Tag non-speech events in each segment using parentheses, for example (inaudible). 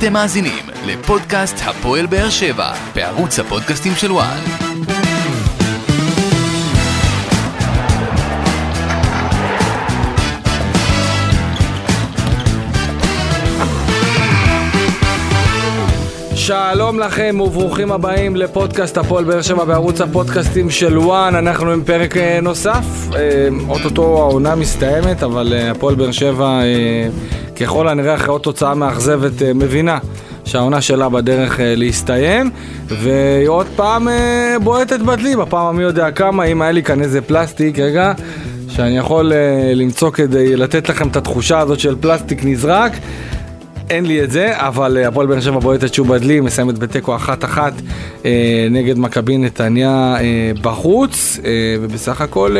אתם מאזינים לפודקאסט הפועל באר שבע בערוץ הפודקאסטים של וואן. שלום לכם וברוכים הבאים לפודקאסט הפועל באר שבע בערוץ הפודקאסטים של וואן, אנחנו עם פרק אה, נוסף, אה, אוטוטו העונה מסתיימת, אבל אה, הפועל באר שבע ככל הנראה אחרי עוד תוצאה מאכזבת מבינה שהעונה שלה בדרך להסתיים, והיא עוד פעם בועטת בדלי, בפעם מי יודע כמה, אם היה לי כאן איזה פלסטיק, רגע, שאני יכול למצוא כדי לתת לכם את התחושה הזאת של פלסטיק נזרק. אין לי את זה, אבל אה, הפועל באר שבע בועטת שוב בדלי, מסיימת בתיקו אחת-אחת אה, נגד מכבי נתניה אה, בחוץ, ובסך הכל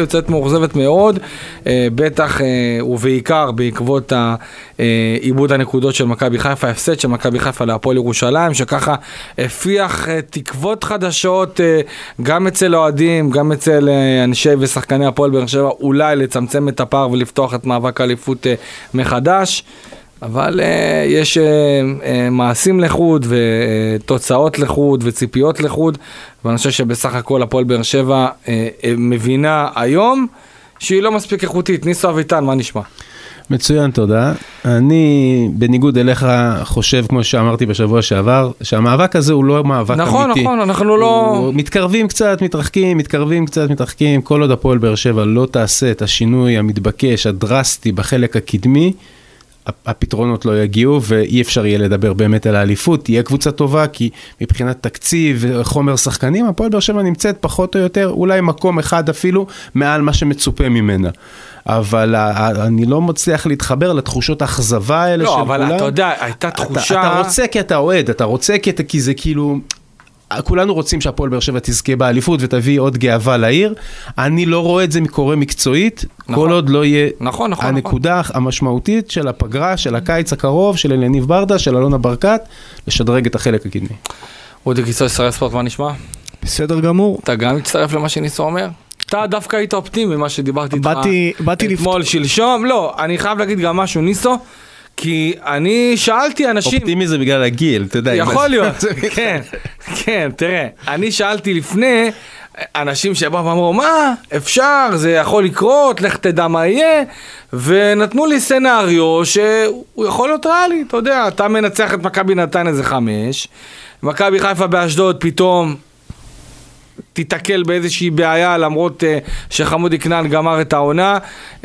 יוצאת מאוכזבת מאוד, בטח ובעיקר בעקבות עיבוד הנקודות של מכבי חיפה, ההפסד של מכבי חיפה להפועל ירושלים, שככה הפיח תקוות חדשות גם אצל אוהדים, גם אצל אנשי ושחקני הפועל באר שבע, אולי לצמצם את הפער ולפתוח את מאבק האליפות מחדש. אבל uh, יש uh, uh, מעשים לחוד ותוצאות לחוד וציפיות לחוד, ואני חושב שבסך הכל הפועל באר שבע uh, uh, מבינה היום שהיא לא מספיק איכותית. ניסו אביטן, מה נשמע? מצוין, תודה. אני, בניגוד אליך, חושב, כמו שאמרתי בשבוע שעבר, שהמאבק הזה הוא לא מאבק נכון, אמיתי. נכון, נכון, אנחנו לא... מתקרבים קצת, מתרחקים, מתקרבים קצת, מתרחקים. כל עוד הפועל באר שבע לא תעשה את השינוי המתבקש, הדרסטי, בחלק הקדמי, הפתרונות לא יגיעו ואי אפשר יהיה לדבר באמת על האליפות, תהיה קבוצה טובה כי מבחינת תקציב וחומר שחקנים, הפועל באר שבע נמצאת פחות או יותר, אולי מקום אחד אפילו, מעל מה שמצופה ממנה. אבל אני לא מצליח להתחבר לתחושות האכזבה האלה לא, של כולם. לא, אבל אתה יודע, הייתה תחושה... אתה, אתה רוצה כי אתה אוהד, אתה רוצה כי, כי זה כאילו... כולנו רוצים שהפועל באר שבע תזכה באליפות ותביא עוד גאווה לעיר. אני לא רואה את זה קורה מקצועית, נכון, כל עוד לא יהיה נכון, נכון, הנקודה נכון. המשמעותית של הפגרה, של הקיץ הקרוב, של אליניב ברדה, של אלונה ברקת, לשדרג את החלק הקדמי. אודי קיצור, ישראל ספורט, מה נשמע? בסדר גמור. אתה גם מצטרף למה שניסו אומר? אתה דווקא היית אופטימי ממה שדיברתי איתך אתמול, שלשום. לא, אני חייב להגיד גם משהו, ניסו. כי אני שאלתי אנשים... אופטימי זה בגלל הגיל, אתה יודע. יכול להיות, (laughs) כן, כן, תראה, אני שאלתי לפני אנשים שבאו ואמרו, מה, אפשר, זה יכול לקרות, לך תדע מה יהיה, ונתנו לי סצנריו שהוא יכול להיות ריאלי, אתה יודע, אתה מנצח את מכבי נתן איזה חמש, מכבי חיפה באשדוד פתאום תיתקל באיזושהי בעיה למרות uh, שחמודי כנען גמר את העונה uh,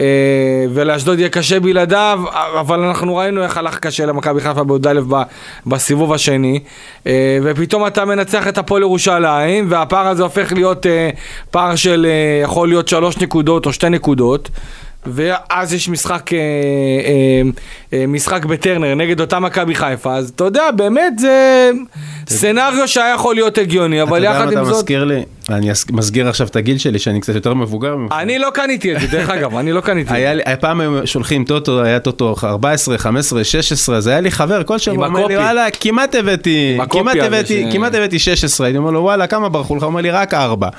ולאשדוד יהיה קשה בלעדיו אבל אנחנו ראינו איך הלך קשה למכבי חיפה בי"א בסיבוב השני uh, ופתאום אתה מנצח את הפועל ירושלים והפער הזה הופך להיות uh, פער של uh, יכול להיות שלוש נקודות או שתי נקודות ואז יש משחק, אה, אה, אה, משחק בטרנר נגד אותה מכבי חיפה, אז אתה יודע, באמת זה סצנריו שהיה יכול להיות הגיוני, אבל יחד עם זאת... אתה יודע מה אתה מזכיר לי? אני מסגיר עכשיו את הגיל שלי, שאני קצת יותר מבוגר ממך. אני לא קניתי את זה, דרך אגב, אני לא קניתי את זה. פעם היו שולחים טוטו, היה טוטו 14, 15, 16, אז היה לי חבר, כל שבוע אומר לי, וואלה, כמעט הבאתי, כמעט הבאתי, כמעט הבאתי 16, אני אומר לו, וואלה, כמה ברחו לך? הוא אומר לי, רק 4.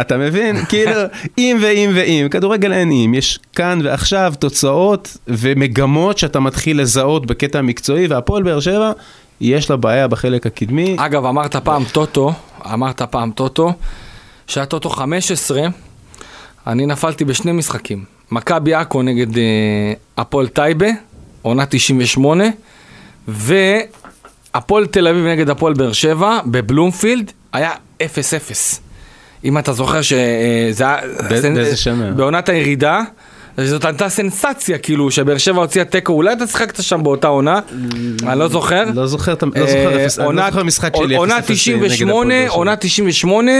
אתה מבין? (laughs) כאילו, אם ואם ואם, כדורגל אין אם, יש כאן ועכשיו תוצאות ומגמות שאתה מתחיל לזהות בקטע המקצועי, והפועל באר שבע, יש לה בעיה בחלק הקדמי. אגב, אמרת פעם טוטו, אמרת פעם טוטו, שהיה טוטו 15, אני נפלתי בשני משחקים. מכבי עכו נגד אה, הפועל טייבה, עונה 98, והפועל תל אביב נגד הפועל באר שבע, בבלומפילד, היה 0-0. אם אתה זוכר שזה היה... באיזה שנה? בעונת הירידה. זאת הייתה סנסציה, כאילו, שבאר שבע הוציאה תיקו, אולי אתה שיחקת שם באותה עונה, אני לא זוכר. לא זוכר, לא זוכר לא משחק שלי 0-0 עונה 98, עונה 98.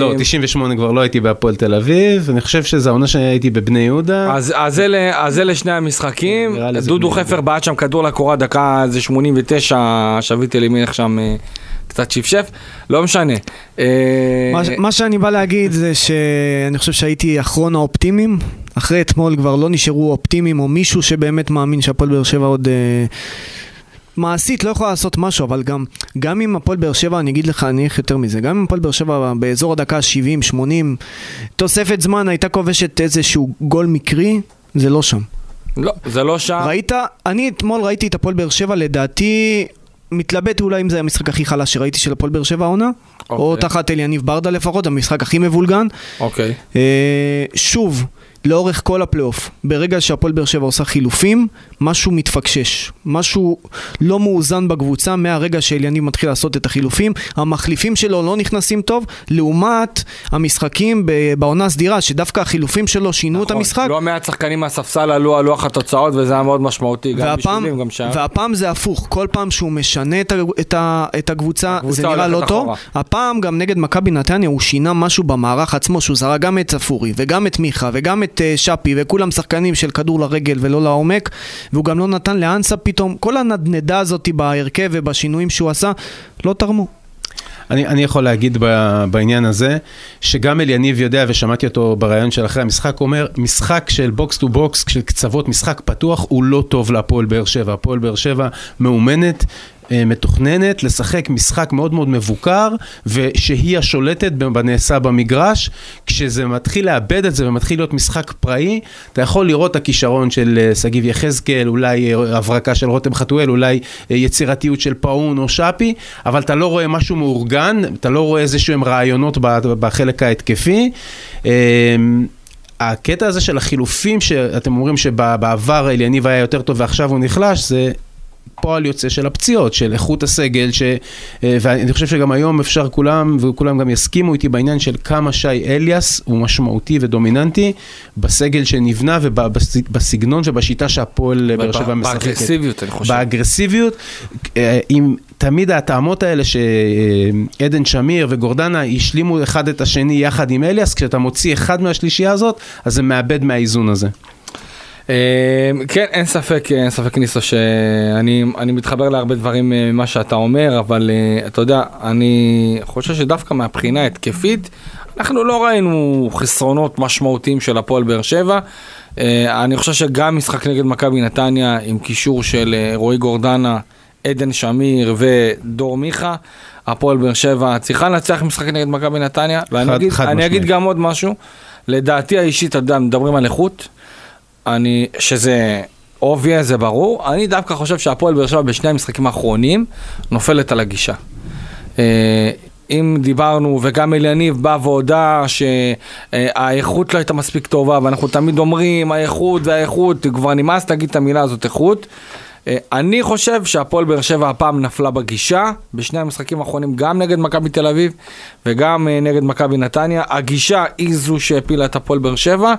לא, 98 כבר לא הייתי בהפועל תל אביב, אני חושב שזו העונה שהייתי בבני יהודה. אז אלה שני המשחקים, דודו חפר בעט שם כדור לקורה דקה איזה 89, שביט אלימלך שם אה, קצת שפשף, לא משנה. אה, מה שאני בא להגיד זה שאני חושב שהייתי אחרון האופטימיים, אחרי אתמול כבר לא נשארו אופטימיים או מישהו שבאמת מאמין שהפועל באר שבע עוד... אה, מעשית לא יכולה לעשות משהו, אבל גם, גם אם הפועל באר שבע, אני אגיד לך, אני איך יותר מזה, גם אם הפועל באר שבע באזור הדקה 70-80, תוספת זמן הייתה כובשת איזשהו גול מקרי, זה לא שם. לא, זה לא שם. ראית, אני אתמול ראיתי את הפועל באר שבע, לדעתי, מתלבט אולי אם זה המשחק הכי חלש שראיתי של הפועל באר שבע העונה, או אוקיי. תחת אליניב ברדה לפחות, המשחק הכי מבולגן. אוקיי. אה, שוב, לאורך כל הפלייאוף, ברגע שהפועל באר שבע עושה חילופים, משהו מתפקשש. משהו לא מאוזן בקבוצה מהרגע שאליניב מתחיל לעשות את החילופים. המחליפים שלו לא נכנסים טוב, לעומת המשחקים בעונה הסדירה, שדווקא החילופים שלו שינו את נכון, המשחק. לא מעט שחקנים מהספסל עלו על לוח התוצאות וזה היה מאוד משמעותי, גם והפעם, בישולים, גם שער. והפעם זה הפוך, כל פעם שהוא משנה את, ה- את, ה- את הקבוצה, הקבוצה זה נראה לא טוב. הפעם גם נגד מכבי נתניה הוא שינה משהו במערך עצמו, שהוא זרק גם את צפורי, וגם את מיכה, וגם את אה, שפי, וכולם שחקנים של כדור לרגל ולא לעומק, והוא גם לא נתן לאנסה פתאום, כל הנדנדה הזאת בהרכב ובשינויים שהוא עשה, לא תרמו. אני, אני יכול להגיד ב, בעניין הזה, שגם אליניב יודע, ושמעתי אותו בריאיון של אחרי המשחק, אומר, משחק של box to box, של קצוות, משחק פתוח, הוא לא טוב להפועל באר שבע. הפועל באר שבע מאומנת. אה, מתוכננת לשחק משחק מאוד מאוד מבוקר ושהיא השולטת בנעשה במגרש. כשזה מתחיל לאבד את זה ומתחיל להיות משחק פראי אתה יכול לראות את הכישרון של אה, שגיב יחזקאל אולי אה, הברקה של רותם חתואל אולי יצירתיות של פאון או שפי אבל אתה לא רואה משהו מאורגן אתה לא רואה איזה שהם רעיונות בחלק ההתקפי. הקטע הזה של החילופים שאתם אומרים שבעבר אליניב היה יותר טוב ועכשיו הוא נחלש זה פועל יוצא של הפציעות, של איכות הסגל, ש... אה, ואני חושב שגם היום אפשר כולם, וכולם גם יסכימו איתי בעניין של כמה שי אליאס הוא משמעותי ודומיננטי בסגל שנבנה ובסגנון ובשיטה שהפועל באר שבע משחקת. באגרסיביות, אני חושב. באגרסיביות, אה, עם תמיד ההטעמות האלה שעדן שמיר וגורדנה השלימו אחד את השני יחד עם אליאס, כשאתה מוציא אחד מהשלישייה הזאת, אז זה מאבד מהאיזון הזה. אה, כן, אין ספק, אין ספק ניסו שאני אני מתחבר להרבה דברים אה, ממה שאתה אומר, אבל אה, אתה יודע, אני חושב שדווקא מהבחינה ההתקפית, אנחנו לא ראינו חסרונות משמעותיים של הפועל באר שבע. אה, אני חושב שגם משחק נגד מכבי נתניה עם קישור של רועי גורדנה, עדן שמיר ודור מיכה, הפועל באר שבע צריכה לנצח משחק נגד מכבי נתניה, ואני חד- אגיד, חד אני אגיד משמעית. גם עוד משהו, לדעתי האישית, אתה יודע, מדברים על איכות, אני, שזה obvious, זה ברור, אני דווקא חושב שהפועל באר שבע בשני המשחקים האחרונים נופלת על הגישה. אה, אם דיברנו, וגם אליניב בא והודה שהאיכות לא הייתה מספיק טובה, ואנחנו תמיד אומרים, האיכות והאיכות, כבר נמאס להגיד את המילה הזאת, איכות. אה, אני חושב שהפועל באר שבע הפעם נפלה בגישה, בשני המשחקים האחרונים, גם נגד מכבי תל אביב וגם אה, נגד מכבי נתניה. הגישה היא זו שהפילה את הפועל באר שבע.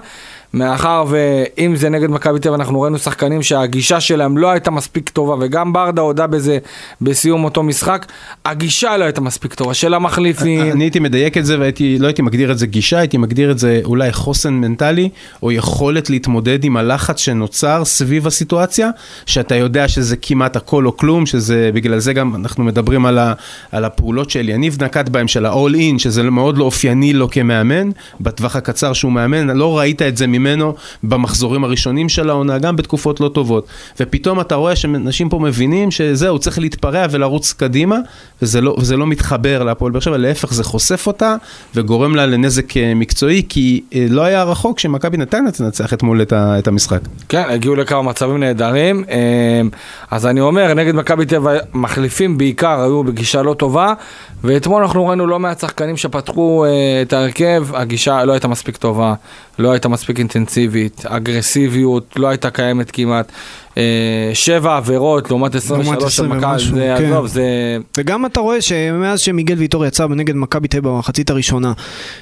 מאחר ואם זה נגד מכבי אביב, אנחנו ראינו שחקנים שהגישה שלהם לא הייתה מספיק טובה, וגם ברדה הודה בזה בסיום אותו משחק, הגישה לא הייתה מספיק טובה, של המחליפים. אני הייתי מדייק את זה ולא הייתי מגדיר את זה גישה, הייתי מגדיר את זה אולי חוסן מנטלי, או יכולת להתמודד עם הלחץ שנוצר סביב הסיטואציה, שאתה יודע שזה כמעט הכל או כלום, שזה בגלל זה גם אנחנו מדברים על, ה, על הפעולות שאליניב נקט בהם, של ה-all in, שזה מאוד לא אופייני לו כמאמן, בטווח הקצר שהוא מאמן, לא ראית את זה ממנו במחזורים הראשונים של העונה, גם בתקופות לא טובות. ופתאום אתה רואה שאנשים פה מבינים שזהו, צריך להתפרע ולרוץ קדימה, וזה לא, וזה לא מתחבר להפועל באר שבע, להפך זה חושף אותה וגורם לה לנזק אה, מקצועי, כי אה, לא היה רחוק שמכבי נתניה תנצח אתמול את, את המשחק. כן, הגיעו לכמה מצבים נהדרים. אה, אז אני אומר, נגד מכבי טבע מחליפים בעיקר היו בגישה לא טובה, ואתמול אנחנו ראינו לא מעט שחקנים שפתחו את ההרכב, הגישה לא הייתה מספיק טובה, לא הייתה מספיק אינטנסיבית, אגרסיביות לא הייתה קיימת כמעט. אה, שבע עבירות לעומת 23 של 20 מכבי, זה, כן. עזוב, זה... וגם אתה רואה שמאז שמיגל ויטור יצא נגד מכבי תל במחצית הראשונה,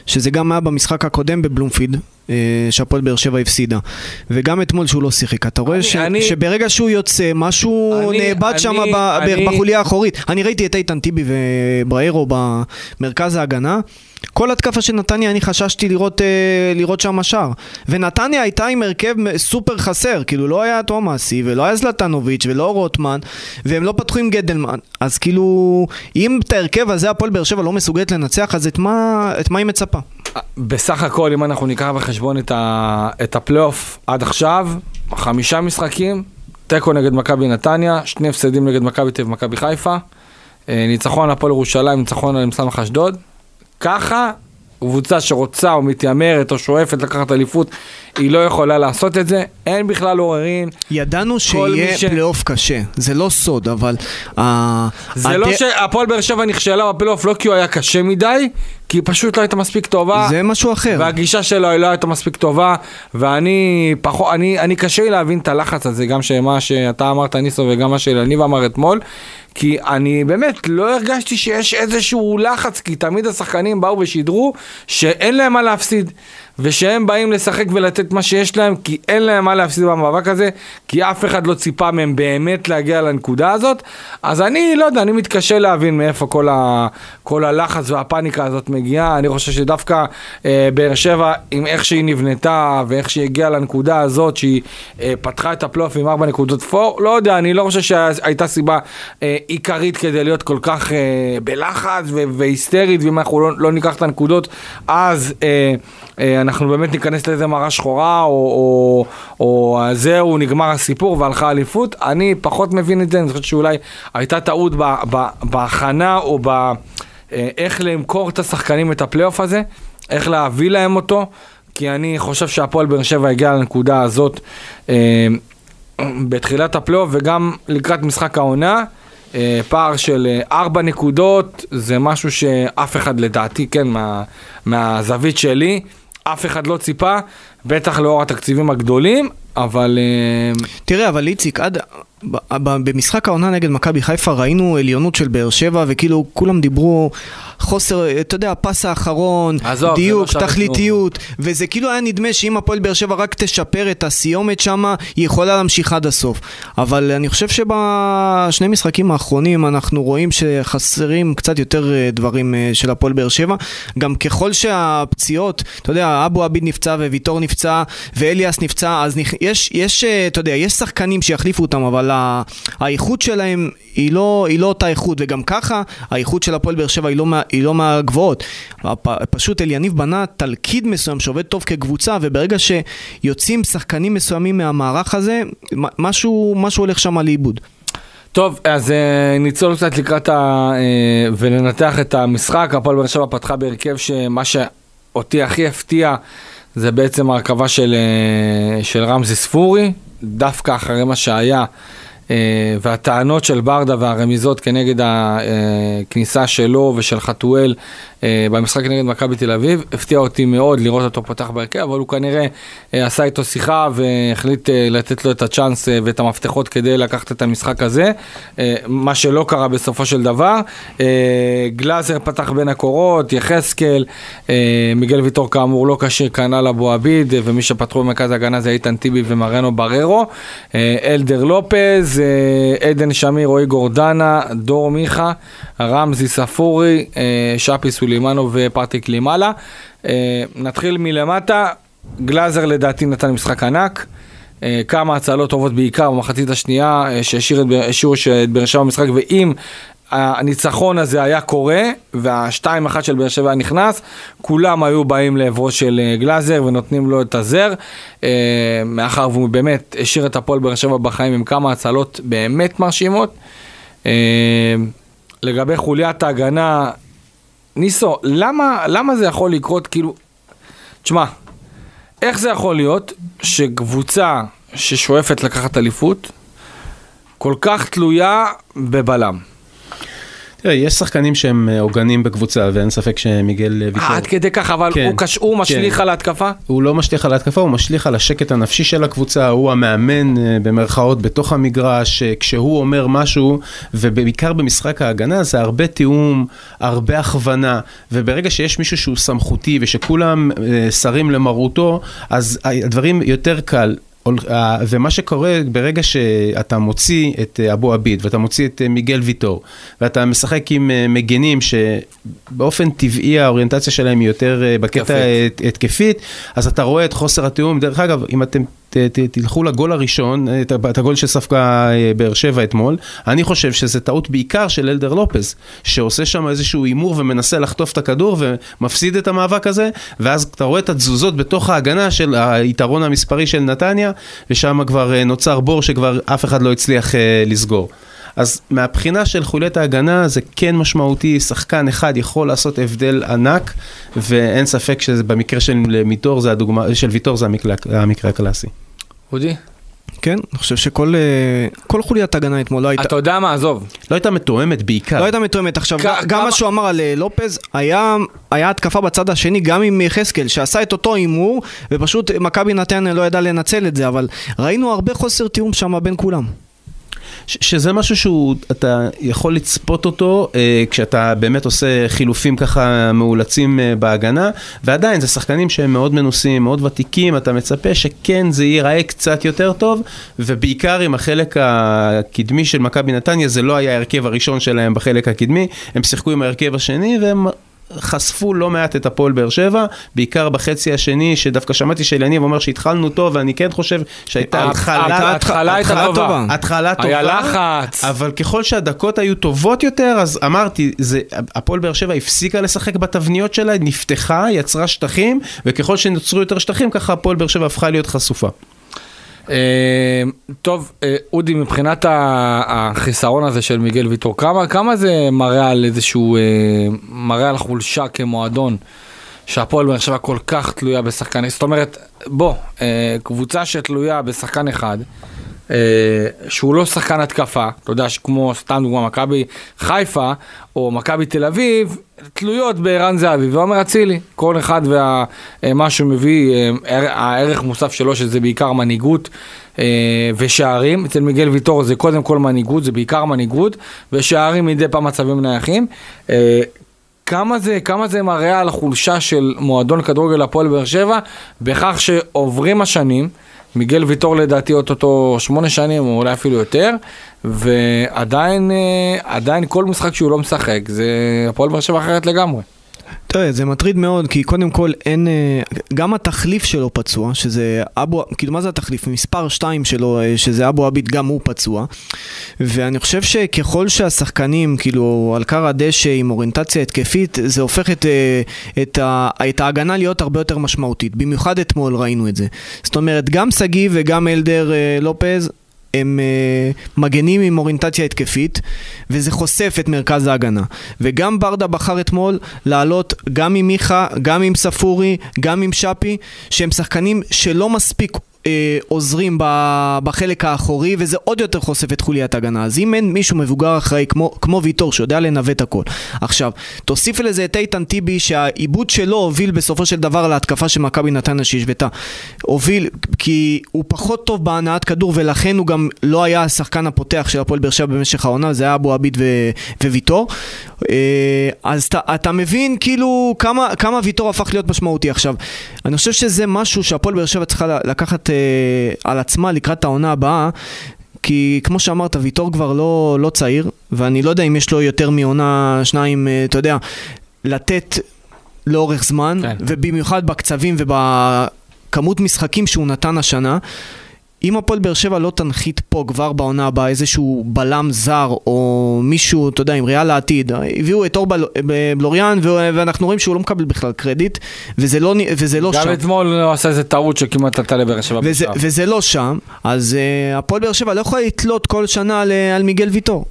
שזה גם היה במשחק הקודם בבלומפיד, אה, שהפועל באר שבע הפסידה, וגם אתמול שהוא לא שיחק, אתה רואה אני- ש... אני- שברגע שהוא יוצא, משהו אני- נאבד שם ב- אני- בחוליה האחורית. אני ראיתי את איתן טיבי ובריירו במרכז ההגנה. כל התקפה של נתניה אני חששתי לראות, אה, לראות שם שער. ונתניה הייתה עם הרכב סופר חסר, כאילו לא היה תומאסי ולא היה זלטנוביץ' ולא רוטמן, והם לא פתחו עם גדלמן. אז כאילו, אם את ההרכב הזה הפועל באר שבע לא מסוגלת לנצח, אז את מה, את מה היא מצפה? בסך הכל, אם אנחנו ניקח בחשבון את, ה, את הפלייאוף עד עכשיו, חמישה משחקים, תיקו נגד מכבי נתניה, שני הפסדים נגד מכבי תל אביב חיפה, אה, ניצחון על הפועל ירושלים, ניצחון על סמך אשדוד. ככה, קבוצה שרוצה או מתיימרת או שואפת לקחת אליפות, היא לא יכולה לעשות את זה, אין בכלל עוררין. ידענו שיהיה ש... פלייאוף קשה, זה לא סוד, אבל... אה, זה הד... לא שהפועל באר שבע נכשלה בפלייאוף לא כי הוא היה קשה מדי, כי היא פשוט לא הייתה מספיק טובה. זה משהו אחר. והגישה שלו היא לא הייתה מספיק טובה, ואני פחות, אני, אני קשה לי להבין את הלחץ הזה, גם שמה שאתה אמרת ניסו וגם מה שאלניב אמר אתמול, כי אני באמת לא הרגשתי שיש איזשהו לחץ, כי תמיד השחקנים באו ושידרו שאין להם מה להפסיד. ושהם באים לשחק ולתת מה שיש להם, כי אין להם מה להפסיד במאבק הזה, כי אף אחד לא ציפה מהם באמת להגיע לנקודה הזאת. אז אני לא יודע, אני מתקשה להבין מאיפה כל, ה, כל הלחץ והפאניקה הזאת מגיעה. אני חושב שדווקא אה, באר שבע, עם איך שהיא נבנתה ואיך שהיא הגיעה לנקודה הזאת, שהיא אה, פתחה את הפלייאוף עם ארבע נקודות פור, לא יודע, אני לא חושב שהייתה סיבה אה, עיקרית כדי להיות כל כך אה, בלחץ והיסטרית, ואם אנחנו לא, לא ניקח את הנקודות, אז... אה, אה, אנחנו באמת ניכנס לאיזה מראה שחורה, או, או, או זהו, נגמר הסיפור והלכה אליפות. אני פחות מבין את זה, אני חושב שאולי הייתה טעות בהכנה, או באיך אה, למכור את השחקנים את הפלייאוף הזה, איך להביא להם אותו, כי אני חושב שהפועל באר שבע הגיע לנקודה הזאת אה, בתחילת הפלייאוף, וגם לקראת משחק העונה. פער של ארבע נקודות זה משהו שאף אחד לדעתי, כן, מה, מהזווית שלי, אף אחד לא ציפה, בטח לאור התקציבים הגדולים, אבל... אה, תראה, אבל איציק, עד... במשחק העונה נגד מכבי חיפה ראינו עליונות של באר שבע, וכאילו כולם דיברו חוסר, אתה יודע, הפס האחרון, עזוב, דיוק, לא תכליתיות, וזה כאילו היה נדמה שאם הפועל באר שבע רק תשפר את הסיומת שם, היא יכולה להמשיך עד הסוף. אבל אני חושב שבשני משחקים האחרונים אנחנו רואים שחסרים קצת יותר אה, דברים אה, של הפועל באר שבע. גם ככל שהפציעות, אתה יודע, אבו עביד נפצע וויטור נפצע ואליאס נפצע, אז יש, יש, אה, אתה יודע, יש שחקנים שיחליפו אותם, אבל האיכות שלהם היא לא, היא לא אותה איכות, וגם ככה האיכות של הפועל באר שבע היא לא, היא לא מהגבוהות. פשוט אליניב בנה תלכיד מסוים שעובד טוב כקבוצה, וברגע שיוצאים שחקנים מסוימים מהמערך הזה, משהו, משהו הולך שם לאיבוד. טוב, אז uh, ניצול קצת לקראת ה... Uh, ולנתח את המשחק. הפועל באר שבע פתחה בהרכב שמה שאותי הכי הפתיע זה בעצם ההרכבה של, uh, של רמזי ספורי, דווקא אחרי מה שהיה. אה, והטענות של ברדה והרמיזות כנגד הכניסה שלו ושל חתואל אה, במשחק נגד מכבי תל אביב, הפתיע אותי מאוד לראות אותו פותח בהרכב, אבל הוא כנראה אה, עשה איתו שיחה והחליט לתת לו את הצ'אנס ואת המפתחות כדי לקחת את המשחק הזה, מה שלא קרה בסופו של דבר. גלאזר פתח בין הקורות, יחזקאל, מיגל ויטור כאמור לא כשיר, כנ"ל אבו עביד, ומי שפתחו במרכז ההגנה זה איתן טיבי ומרנו בררו. אלדר לופז, עדן שמיר, רועי גורדנה, דור מיכה, רמזי ספורי, אה, שפי סולימנו ופרטיק לימאלה. אה, נתחיל מלמטה, גלאזר לדעתי נתן משחק ענק. אה, כמה הצלות טובות בעיקר במחצית השנייה שהשאירו את באר שבע במשחק ואם הניצחון הזה היה קורה, והשתיים אחת של באר שבע נכנס, כולם היו באים לעברו של אה, גלאזר ונותנים לו את הזר, אה, מאחר והוא באמת השאיר את הפועל באר שבע בחיים עם כמה הצלות באמת מרשימות. אה, לגבי חוליית ההגנה, ניסו, למה, למה זה יכול לקרות כאילו... תשמע, איך זה יכול להיות שקבוצה ששואפת לקחת אליפות, כל כך תלויה בבלם? תראה, יש שחקנים שהם אה, עוגנים בקבוצה, ואין ספק שמיגל ויטור... עד כדי כך, אבל כן, הוא, קש... הוא כן. משליך כן. על ההתקפה? הוא לא משליך על ההתקפה, הוא משליך על השקט הנפשי של הקבוצה, הוא המאמן אה, במרכאות בתוך המגרש, אה, כשהוא אומר משהו, ובעיקר במשחק ההגנה, זה הרבה תיאום, הרבה הכוונה, וברגע שיש מישהו שהוא סמכותי ושכולם שרים למרותו, אז הדברים יותר קל. אה, ומה שקורה ברגע שאתה מוציא את אה, אבו עביד ואתה מוציא את אה, מיגל ויטור ואתה משחק עם מגנים שבאופן טבעי האוריינטציה שלהם היא יותר בקטע התקפית, אז אתה רואה את חוסר התיאום. דרך אגב, אם אתם תלכו לגול הראשון, את, את הגול שספגה אה, באר שבע אתמול, אני חושב שזה טעות בעיקר של אלדר לופז, שעושה שם איזשהו הימור ומנסה לחטוף את הכדור ומפסיד את המאבק הזה, ואז אתה רואה את התזוזות בתוך ההגנה של היתרון המספרי של נתניה, ושם כבר אה, נוצר בור שכבר אף אחד לא הצליח אה, לסגור. אז מהבחינה של חוליית ההגנה זה כן משמעותי, שחקן אחד יכול לעשות הבדל ענק, ואין ספק שבמקרה של ויטור זה של ויטור זה המקרה הקלאסי. אודי? כן, אני חושב שכל אה, חוליית הגנה אתמול לא הייתה... אתה יודע מה, עזוב. לא הייתה מתואמת בעיקר. לא הייתה מתואמת. עכשיו, גם מה שהוא אמר על אה, לופז, היה התקפה בצד השני, גם עם יחזקאל, שעשה את אותו הימור, ופשוט מכבי נתניה לא ידע לנצל את זה, אבל ראינו הרבה חוסר תיאום שם בין כולם. שזה משהו שהוא, אתה יכול לצפות אותו אה, כשאתה באמת עושה חילופים ככה מאולצים אה, בהגנה, ועדיין זה שחקנים שהם מאוד מנוסים, מאוד ותיקים, אתה מצפה שכן זה ייראה קצת יותר טוב, ובעיקר עם החלק הקדמי של מכבי נתניה, זה לא היה ההרכב הראשון שלהם בחלק הקדמי, הם שיחקו עם ההרכב השני, והם חשפו לא מעט את הפועל באר שבע, בעיקר בחצי השני, שדווקא שמעתי שאליניב אומר שהתחלנו טוב, ואני כן חושב שהייתה התחלה, התחלה הייתה טובה. התחלה טובה. היה לחץ. אבל ככל שהדקות היו טובות יותר, אז אמרתי, הפועל באר שבע הפסיקה לשחק בתבניות שלה, נפתחה, יצרה שטחים, וככל שנוצרו יותר שטחים, ככה הפועל באר שבע הפכה להיות חשופה. אה, טוב, אה, אודי, מבחינת החיסרון הזה של מיגל ויטור, כמה, כמה זה מראה על איזשהו, אה, מראה על חולשה כמועדון, שהפועל באר שבע כל כך תלויה בשחקן, זאת אומרת, בוא, קבוצה שתלויה בשחקן אחד, שהוא לא שחקן התקפה, אתה יודע, כמו סתם דוגמה, מכבי חיפה או מכבי תל אביב, תלויות בערן זהבי ועומר אצילי, כל אחד ומה שהוא מביא, הערך מוסף שלו שזה בעיקר מנהיגות ושערים, אצל מיגל ויטור זה קודם כל מנהיגות, זה בעיקר מנהיגות, ושערים מדי פעם מצבים נייחים. כמה זה, כמה זה מראה על החולשה של מועדון כדורגל הפועל באר שבע, בכך שעוברים השנים, מיגל ויטור לדעתי אוטוטו שמונה שנים או אולי אפילו יותר, ועדיין עדיין כל משחק שהוא לא משחק זה הפועל באר שבע אחרת לגמרי. תראה, זה מטריד מאוד, כי קודם כל אין, גם התחליף שלו פצוע, שזה אבו, כאילו מה זה התחליף? מספר 2 שלו, שזה אבו עביד, גם הוא פצוע. ואני חושב שככל שהשחקנים, כאילו, על קר הדשא עם אוריינטציה התקפית, זה הופך את, את, את ההגנה להיות הרבה יותר משמעותית. במיוחד אתמול ראינו את זה. זאת אומרת, גם שגיא וגם אלדר לופז, הם uh, מגנים עם אוריינטציה התקפית, וזה חושף את מרכז ההגנה. וגם ברדה בחר אתמול לעלות גם עם מיכה, גם עם ספורי, גם עם שפי, שהם שחקנים שלא מספיק אה, עוזרים בחלק האחורי, וזה עוד יותר חושף את חוליית הגנה. אז אם אין מישהו מבוגר אחראי כמו, כמו ויטור, שיודע לנווט הכל. עכשיו, תוסיף לזה את איתן טיבי, שהעיבוד שלו הוביל בסופו של דבר להתקפה של מכבי נתניה שהשוותה. הוביל, כי הוא פחות טוב בהנעת כדור, ולכן הוא גם לא היה השחקן הפותח של הפועל באר שבע במשך העונה, זה היה אבו עביד וויטור. אה, אז אתה, אתה מבין כאילו כמה, כמה ויטור הפך להיות משמעותי. עכשיו, אני חושב שזה משהו שהפועל באר שבע צריכה לקחת... אה, על עצמה לקראת העונה הבאה, כי כמו שאמרת, ויטור כבר לא, לא צעיר, ואני לא יודע אם יש לו יותר מעונה, שניים, אה, אתה יודע, לתת לאורך זמן, כן. ובמיוחד בקצבים ובכמות משחקים שהוא נתן השנה. אם הפועל באר שבע לא תנחית פה כבר בעונה הבאה איזשהו בלם זר או מישהו, אתה יודע, עם ראייה לעתיד, הביאו את אור בלוריאן ואנחנו רואים שהוא לא מקבל בכלל קרדיט וזה לא, וזה לא גם שם. גם אתמול הוא עשה איזה טעות שכמעט עלתה לבאר שבע. וזה, וזה לא שם, אז uh, הפועל באר שבע לא יכולה לתלות כל שנה על, על מיגל ויטור.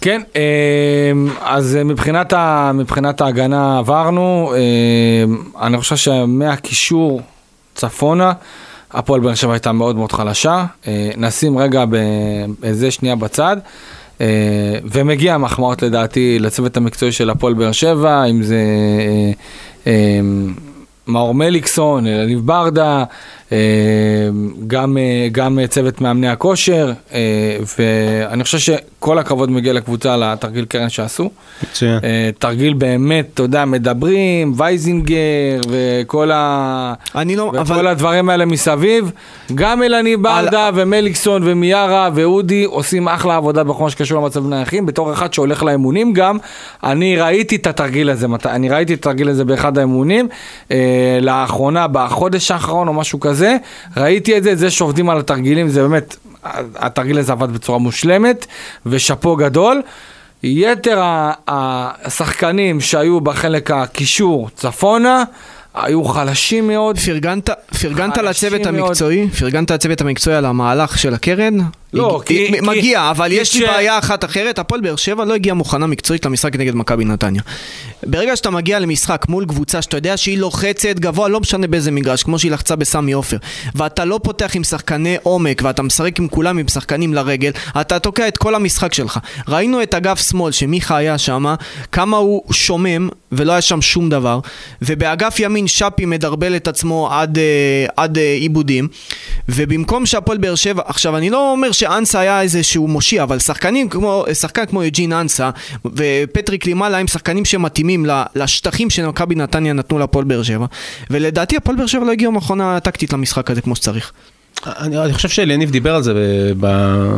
כן, אמ, אז מבחינת, ה, מבחינת ההגנה עברנו, אמ, אני חושב שמהקישור צפונה, הפועל באר שבע הייתה מאוד מאוד חלשה, אה, נשים רגע באיזה שנייה בצד. אה, ומגיע מחמאות לדעתי לצוות המקצועי של הפועל באר שבע, אם זה אה, מאור מליקסון, אלניב ברדה, גם, אה, גם צוות מאמני הכושר, אה, ואני חושב שכל הכבוד מגיע לקבוצה על התרגיל קרן שעשו. מצוין. תרגיל באמת, אתה יודע, מדברים, וייזינגר וכל, ה... לא, וכל אבל... הדברים האלה מסביב. גם אלני ברדה על... ומליקסון ומיארה ואודי עושים אחלה עבודה בכל מה שקשור למצב נייחים. בתור אחד שהולך לאמונים גם, אני ראיתי את התרגיל הזה, אני ראיתי את התרגיל הזה באחד האמונים, לאחרונה, בחודש האחרון או משהו כזה. הזה, ראיתי את זה, זה שעובדים על התרגילים, זה באמת, התרגיל הזה עבד בצורה מושלמת, ושאפו גדול. יתר השחקנים שהיו בחלק הקישור צפונה, היו חלשים מאוד. פרגנת, פרגנת לצוות המקצועי, פרגנת לצוות המקצועי על המהלך של הקרן, לא, הג- כי- מגיע, כי- אבל כי יש לי כש- בעיה אחת אחרת, הפועל באר שבע לא הגיעה מוכנה מקצועית למשחק נגד מכבי נתניה. ברגע שאתה מגיע למשחק מול קבוצה שאתה יודע שהיא לוחצת גבוה, לא משנה באיזה מגרש, כמו שהיא לחצה בסמי עופר, ואתה לא פותח עם שחקני עומק, ואתה משחק עם כולם עם שחקנים לרגל, אתה תוקע את כל המשחק שלך. ראינו את אגף שמאל, שמיכה היה שם, כמה הוא שומם, ולא היה שם שום דבר, ובאגף ימין שפי מדרבל את עצמו עד, אה, עד אה, עיבודים, ובמקום שהפועל באר שבע, עכשיו אני לא אומר שאנסה היה איזשהו מושיע, אבל שחקנים כמו, שחקן כמו יוג'ין אנסה ופטריק לימאלה הם שחקנים שמתאימים ל- לשטחים שמכבי נתניה נתנו להפועל באר שבע, ולדעתי הפועל באר שבע לא הגיעו מכונה טקטית למשחק הזה כמו שצריך. אני, אני חושב שאליניב דיבר על זה ב, ב,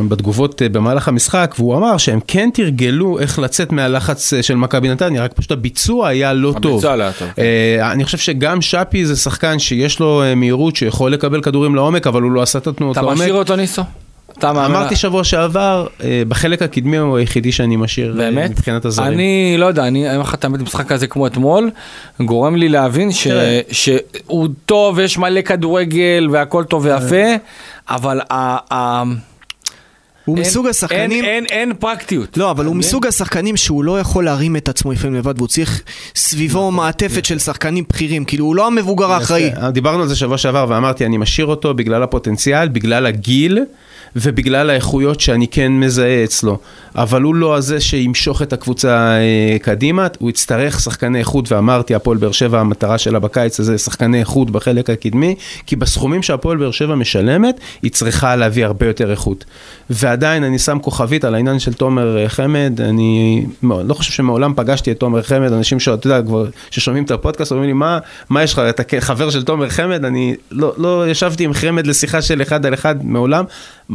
בתגובות אה, במהלך המשחק, והוא אמר שהם כן תרגלו איך לצאת מהלחץ אה, של מכבי נתניה, רק פשוט הביצוע היה לא טוב. הביצוע לא היה טוב, כן. אה, אני חושב שגם שפי זה שחקן שיש לו אה, מהירות, שיכול לקבל כדורים לעומק, אבל הוא לא עשה את התנועות אתה לעומק. משאיר אותו ניסו? אתה מאמין? אמרתי שבוע שעבר, אה, בחלק הקדמי הוא היחידי שאני משאיר אה, באמת? מבחינת הזרים. אני לא יודע, אני אומר לך תמיד משחק כזה כמו אתמול, גורם לי להבין ש-. שהוא טוב, יש מלא כדורגל והכל טוב ויפה, אבל ה- ה- הוא אין- מסוג השחקנים... אין- אין- אין פרקטיות. לא, אבל הוא? מסוג השחקנים שהוא לא יכול להרים את עצמו לפעמים לבד, והוא צריך סביבו מעטפת של שחקנים בכירים, כאילו הוא לא המבוגר האחראי. דיברנו על זה שבוע שעבר ואמרתי, אני משאיר אותו בגלל הפוטנציאל, בגלל הגיל ובגלל האיכויות שאני כן מזהה אצלו. אבל הוא לא הזה שימשוך את הקבוצה אה, קדימה, הוא יצטרך שחקני איכות, ואמרתי, הפועל באר שבע, המטרה שלה בקיץ הזה, שחקני איכות בחלק הקדמי, כי בסכומים שהפועל באר שבע משלמת, היא צריכה להביא הרבה יותר איכות. ועדיין אני שם כוכבית על העניין של תומר אה, חמד, אני לא חושב שמעולם פגשתי את תומר חמד, אנשים שאתה יודע, כבר, ששומעים את הפודקאסט, אומרים לי, מה, מה יש לך, אתה חבר של תומר חמד? אני לא, לא ישבתי עם חמד לשיחה של אחד על אחד מעולם.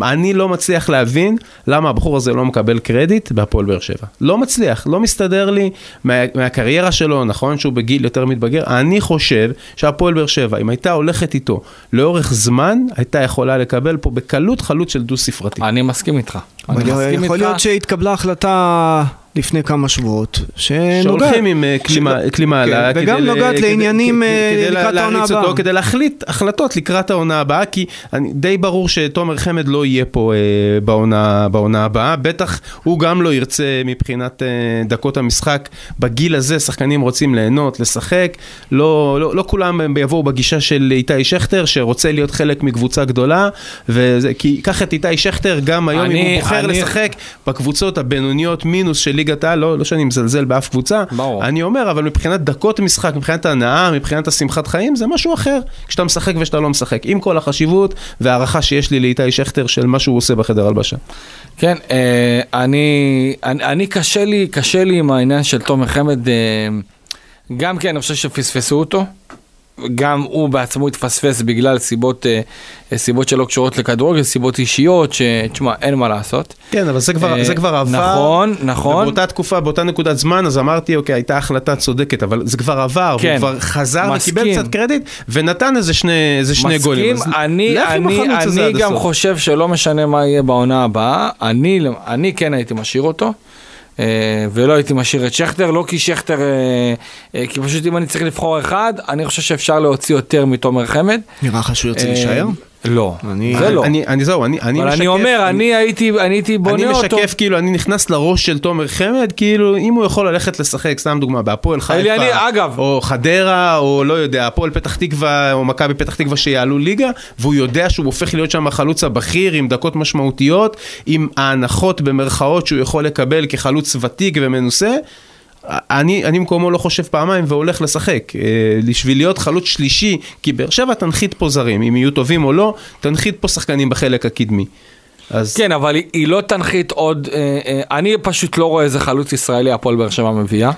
אני לא מצליח להבין למה הבחור הזה לא מקבל קרדיט בהפועל באר שבע. לא מצליח, לא מסתדר לי מה, מהקריירה שלו, נכון שהוא בגיל יותר מתבגר, אני חושב שהפועל באר שבע, אם הייתה הולכת איתו לאורך זמן, הייתה יכולה לקבל פה בקלות חלוץ של דו ספרתי. אני מסכים איתך. אני מסכים יכול איתך. להיות שהתקבלה החלטה לפני כמה שבועות, שנוגעת... שהולכים עם אה, כלי מע- כלי מעלה, כן, וגם נוגעת כדי- לעניינים, כדי- אה, כדי לקראת העונה הבאה. אותו, כדי להחליט החלטות לקראת העונה הבאה, כי אני- די ברור שתומר חמד לא יהיה פה אה, בעונה בעונה הבאה, בטח הוא גם לא ירצה מבחינת אה, דקות המשחק, בגיל הזה שחקנים רוצים ליהנות, לשחק, לא, לא, לא כולם יבואו בגישה של איתי שכטר, שרוצה להיות חלק מקבוצה גדולה, וזה, כי קח את איתי שכטר, גם היום אם אני- הוא בוחר אני- לשחק בקבוצות הבינוניות מינוס של ליגת העל, לא, לא שאני מזלזל באף קבוצה, ברור. אני אומר, אבל מבחינת דקות משחק, מבחינת הנאה, מבחינת השמחת חיים, זה משהו אחר, כשאתה משחק ושאתה לא משחק, עם כל החשיבות וההערכה שיש לי לאיתי שכטר של מה שהוא עושה בחדר הלבשה. כן, אה, אני, אני, אני קשה לי, קשה לי עם העניין של תומר חמד, אה, גם כי אני חושב שפספסו אותו, גם הוא בעצמו התפספס בגלל סיבות, אה, סיבות שלא קשורות לכדורגל, סיבות אישיות, שתשמע, אין מה לעשות. כן, אבל זה כבר, אה, זה כבר עבר. נכון, נכון. ובאותה תקופה, באותה נקודת זמן, אז אמרתי, אוקיי, הייתה החלטה צודקת, אבל זה כבר עבר, כן, והוא כבר חזר מסכים. וקיבל קצת קרדיט, ונתן איזה שני, איזה שני גולים. מסכים, אני, אני, אני גם. חושב שלא משנה מה יהיה בעונה הבאה, אני, אני כן הייתי משאיר אותו. אה, ולא הייתי משאיר את שכטר, לא כי שכטר, אה, אה, כי פשוט אם אני צריך לבחור אחד, אני חושב שאפשר להוציא יותר מתומר חמד. נראה לך שהוא יוצא להישאר? לא, אני- זה לא. אני, אני זהו, אני, אני אבל משקף, אני אומר, אני הייתי אני הייתי בונה אני אותו. משקף, כאילו, אני נכנס לראש של תומר חמד, כאילו, אם הוא יכול ללכת לשחק, סתם דוגמה, בהפועל חיפה, אני- אגב- או חדרה, או לא יודע, הפועל פתח תקווה, או מכבי פתח תקווה שיעלו ליגה, והוא יודע שהוא הופך להיות שם החלוץ הבכיר, עם דקות משמעותיות, עם ההנחות במרכאות שהוא יכול לקבל כחלוץ ותיק ומנוסה. אני, אני במקומו לא חושב פעמיים והולך לשחק. אה, בשביל להיות חלוץ שלישי, כי באר שבע תנחית פה זרים, אם יהיו טובים או לא, תנחית פה שחקנים בחלק הקדמי. אז כן, אבל היא, היא לא תנחית עוד, אה, אה, אני פשוט לא רואה איזה חלוץ ישראלי הפועל באר שבע מביאה.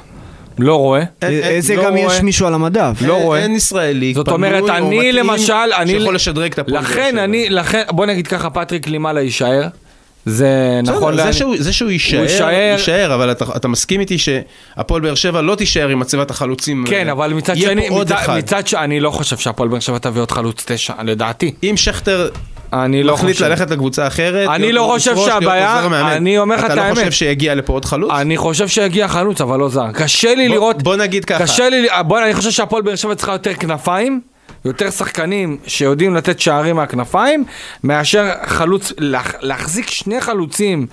לא רואה. אין- אין- איזה לא גם רואה. יש מישהו על המדף. לא רואה. אין ישראלי. זאת אומרת, או אני למשל, אני... שיכול לשדרג את הפועל באר לכן שבע. אני, לכן, בוא נגיד ככה, פטריק לימאלה יישאר. זה נכון. זה שהוא- זה שהוא יישאר, יישאר. יישאר, אבל אתה אתה מסכים איתי שהפועל באר שבע לא תישאר עם מצבת החלוצים. כן, אה, אבל מצד שני, מצד- אחד. מצד שני, אני לא חושב שהפועל באר שבע תביא עוד חלוץ תשע, לדעתי. אם שכטר אני לא מחליט חושב. ללכת לקבוצה אחרת, אני לא חושב שהבעיה-. אני אומר לך את אתה לא האמת. חושב שיגיע לפה עוד חלוץ? אני חושב שיגיע חלוץ, אבל לא זר. קשה לי לראות... בוא נגיד ככה. קשה לי... בוא, אני חושב שהפועל באר שבע צריכה יותר כנפיים, יותר שחקנים שיודעים לתת שערים מהכנפיים, מאשר חלוץ, להח, להחזיק שני חלוצים.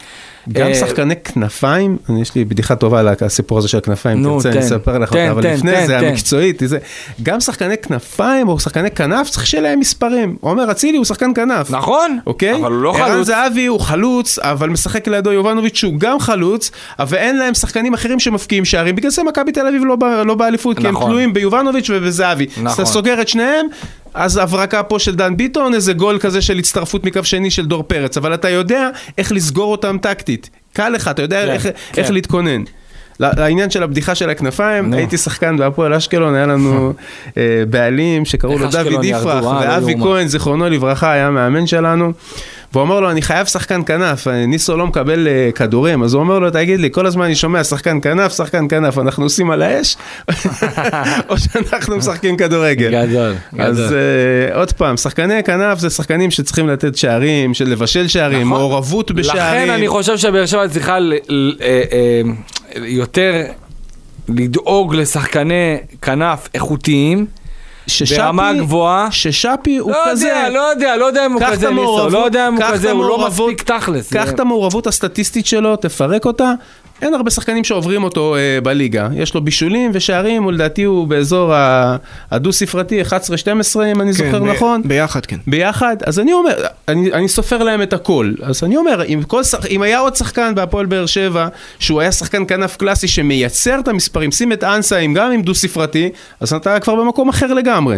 גם אה, שחקני כנפיים, יש לי בדיחה טובה על הסיפור הזה של הכנפיים, נו, תרצה, אני. אספר לך אותה, אבל תן, לפני תן, זה, תן. המקצועית, זה, גם שחקני כנפיים או שחקני כנף, צריך שיהיה להם מספרים. עומר אצילי הוא שחקן כנף. נכון, אוקיי? אבל הוא לא ערן חלוץ. זהבי הוא חלוץ, אבל משחק לידו יובנוביץ' שהוא גם חלוץ, אבל אין להם שחקנים אחרים שמפקיעים שערים, בגלל זה מכבי תל אביב לא, לא באליפות, כי הם נכון. תלויים ביובנוביץ' ובזהבי. נכון. אז אתה סוגר את שניהם, אז הברקה פה של דן ביטון, איזה גול כזה של הצטרפות מקו שני של דור פרץ, אבל אתה יודע איך לסגור אותם טקטית. קל לך, אתה יודע כן, איך, כן. איך להתכונן. לעניין של הבדיחה של הכנפיים, נו. הייתי שחקן בהפועל אשקלון, היה לנו (laughs) אה, בעלים שקראו לו דוד יפרח, אה? ואבי. כהן, זיכרונו לברכה, היה מאמן שלנו. והוא אומר לו, אני חייב שחקן כנף, אה, ניסו לא מקבל אה, כדורים, אז הוא אומר לו, תגיד לי, כל הזמן אני שומע שחקן כנף, שחקן כנף, אנחנו עושים על האש, (laughs) או שאנחנו משחקים כדורגל. גדול, אז גדול. אה, עוד פעם, שחקני כנף זה שחקנים שצריכים לתת שערים, של לבשל שערים, נכון. מעורבות בשערים. לכן אני חושב שבאר שבע צריכה ל- ל- יותר לדאוג לשחקני כנף איכותיים, ששאפי- ברמה גבוהה. ששאפי הוא לא כזה. יודע, לא יודע, לא יודע אם הוא כזה ניסו, לא יודע אם הוא כזה, הוא לא מספיק תכלס. קח את המעורבות הסטטיסטית שלו, תפרק אותה. אין הרבה שחקנים שעוברים אותו אה, בליגה. יש לו בישולים ושערים, ולדעתי הוא באזור הדו-ספרתי, 11-12 אם אני זוכר כן, ב- נכון. ביחד, כן. ביחד, אז אני אומר, אני, אני סופר להם את הכל. אז אני אומר, אם, כל שח, אם היה עוד שחקן בהפועל באר שבע, שהוא היה שחקן כנף קלאסי שמייצר את המספרים, שים את אנסה גם עם דו-ספרתי, אז אתה כבר במקום אחר לגמרי.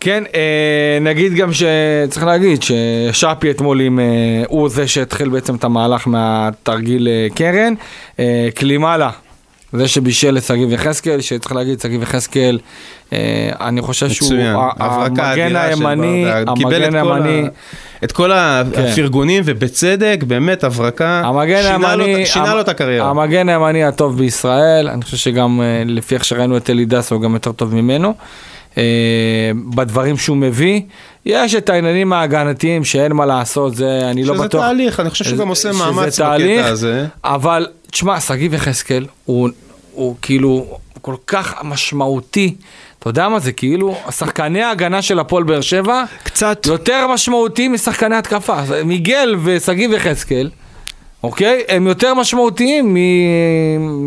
כן, אה, נגיד גם שצריך להגיד ששאפי אתמול עם, אה, הוא זה שהתחיל בעצם את המהלך מהתרגיל אה, קרן. אה, קלימאלה, זה שבישל לשגיב יחזקאל, שצריך להגיד, שגיב יחזקאל, אה, אני חושב שהוא מצוין, המגן הימני, המגן הימני. את כל כן. הפרגונים, ובצדק, באמת הברקה, המגן שינה לו- הימני, שינה לו את הקריירה. המגן הימני הטוב בישראל, אני חושב שגם אה, לפי איך שראינו את אלי דסו הוא גם יותר טוב ממנו. אה, בדברים שהוא מביא, יש את העניינים ההגנתיים שאין מה לעשות, זה אני לא שזה בטוח. תהליך, אני חושב שהוא גם עושה שזה מאמץ תהליך, בקטע הזה. אבל תשמע, שגיב יחזקאל הוא, הוא כאילו כל כך משמעותי. אתה יודע מה זה? כאילו, שחקני ההגנה של הפועל באר שבע קצת, יותר משמעותיים משחקני התקפה. מיגל ושגיב יחזקאל, אוקיי? הם יותר משמעותיים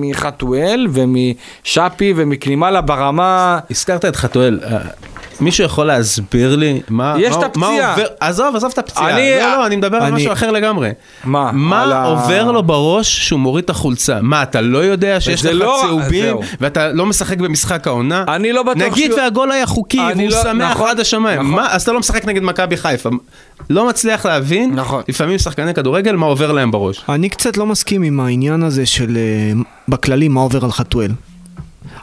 מחתואל ומשאפי ומקלימאלה ברמה... הזכרת את חתואל, אה, מישהו יכול להסביר לי מה, יש מה, את מה הפציעה. עובר, עזוב, עזוב את הפציעה, אני- לא, לא, אני מדבר על אני- משהו אחר לגמרי. מה? על מה ה- עובר לו בראש שהוא מוריד את החולצה? מה, אתה לא יודע שיש לך לא- צהובים, זהו. ואתה לא משחק במשחק העונה? אני לא בטוח נגיד שהוא- והגול היה חוקי, והוא לא- שמח נכון, עד השמיים, נכון. מה, אז אתה לא משחק נגד מכבי חיפה. לא מצליח להבין, נכון. לפעמים שחקני כדורגל, מה עובר להם בראש. אני קצת לא מסכים עם העניין הזה של אה, בכללי מה עובר על חתואל.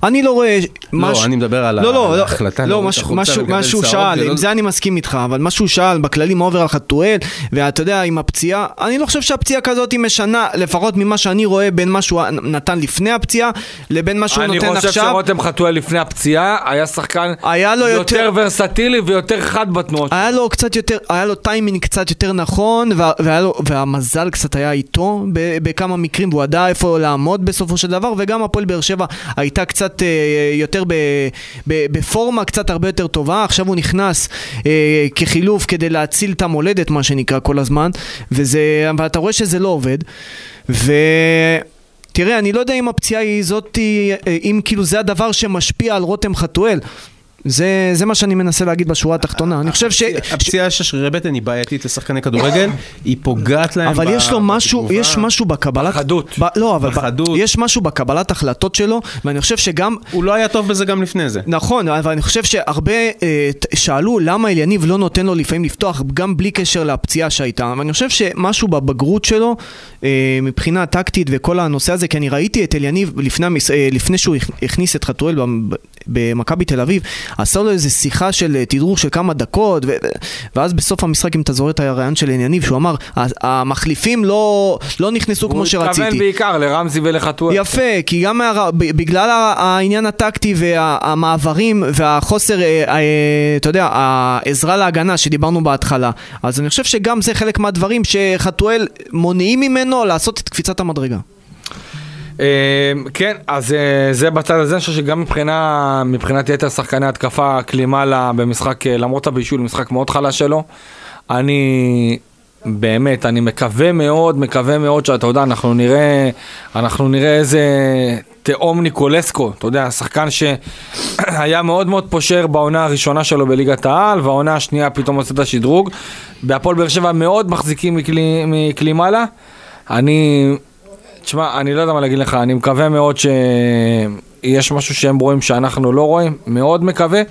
אני לא רואה... לא, אני מדבר על לא, לא, לא, ההחלטה לא, את משהו- משהו- משהו שאל, לא- עם זה אני מסכים איתך, אבל משהו שאל בכללי מה עובר על חתואל, ואתה יודע, עם הפציעה, אני לא חושב שהפציעה כזאת היא משנה, לפחות ממה שאני רואה בין מה שהוא נתן לפני הפציעה, לבין מה שהוא אני נותן חושב עכשיו. שרותם חתואל לפני הפציעה היה שחקן היה לו יותר יותר... ורסטילי ויותר חד בתנועות. היה לו קצת יותר, היה לו טיימינג קצת יותר נכון, וה, והיה לו, והמזל קצת היה איתו בכמה מקרים, והוא ידע איפה לעמוד בסופו של דבר, וגם הפועל באר שבע הייתה קצת אה, יותר בפורמה קצת הרבה יותר טובה, עכשיו הוא נכנס אה, כחילוף כדי להציל את המולדת, מה שנקרא כל הזמן, וזה, ואתה רואה שזה לא עובד, ו... תראה, אני לא יודע אם הפציעה היא זאת, אם כאילו זה הדבר שמשפיע על רותם חתואל. זה, זה מה שאני מנסה להגיד בשורה התחתונה. אני חושב ש... הפציעה של שרירי בטן היא בעייתית לשחקני כדורגל, היא פוגעת להם אבל יש לו משהו. יש משהו בקבלת... בחדות. ב, לא, אבל. יש משהו בקבלת החלטות שלו, ואני חושב שגם... הוא לא היה טוב בזה גם לפני זה. נכון, אבל אני חושב שהרבה אה, שאלו למה אליניב לא נותן לו לפעמים לפתוח גם בלי קשר לפציעה שהייתה, ואני חושב שמשהו בבגרות שלו, אה, מבחינה טקטית וכל הנושא הזה, כי אני ראיתי את אליניב לפני, אה, לפני שהוא הכ- הכניס את חתואל במ- במכבי תל אביב, עשה לו איזה שיחה של אה, תדרוך של כמה דקות, ו- ואז בסוף המשחק, אם אתה זוכר את הרעיון של אליניב, שהוא אמר, "ה- המחליפים לא, לא נכנסו כמו הוא שרציתי. התכוון בעיקר לרמזי ולחתואל. יפה, כי גם מהר... ב- בגלל העניין הטקטי והמעברים והחוסר, אה, אה, אתה יודע, העזרה להגנה שדיברנו בהתחלה, אז אני חושב שגם זה חלק מהדברים שחתואל מונעים ממנו לעשות את קפיצת המדרגה. אה, כן, אז אה, זה בצד הזה, אני חושב שגם מבחינה, מבחינת יתר שחקני התקפה, קלימאלה במשחק, אה, למרות הבישול, משחק מאוד חלש שלו. אני באמת, אני מקווה מאוד, מקווה מאוד שאתה יודע, אנחנו נראה, אנחנו נראה איזה תאום ניקולסקו, אתה יודע, שחקן שהיה מאוד מאוד פושר בעונה הראשונה שלו בליגת העל, והעונה השנייה פתאום עושה את השדרוג. בהפועל באר שבע מאוד מחזיקים מכלי, מקלימאלה. אני, תשמע, אני לא יודע מה להגיד לך, אני מקווה מאוד שיש משהו שהם רואים שאנחנו לא רואים, מאוד מקווה,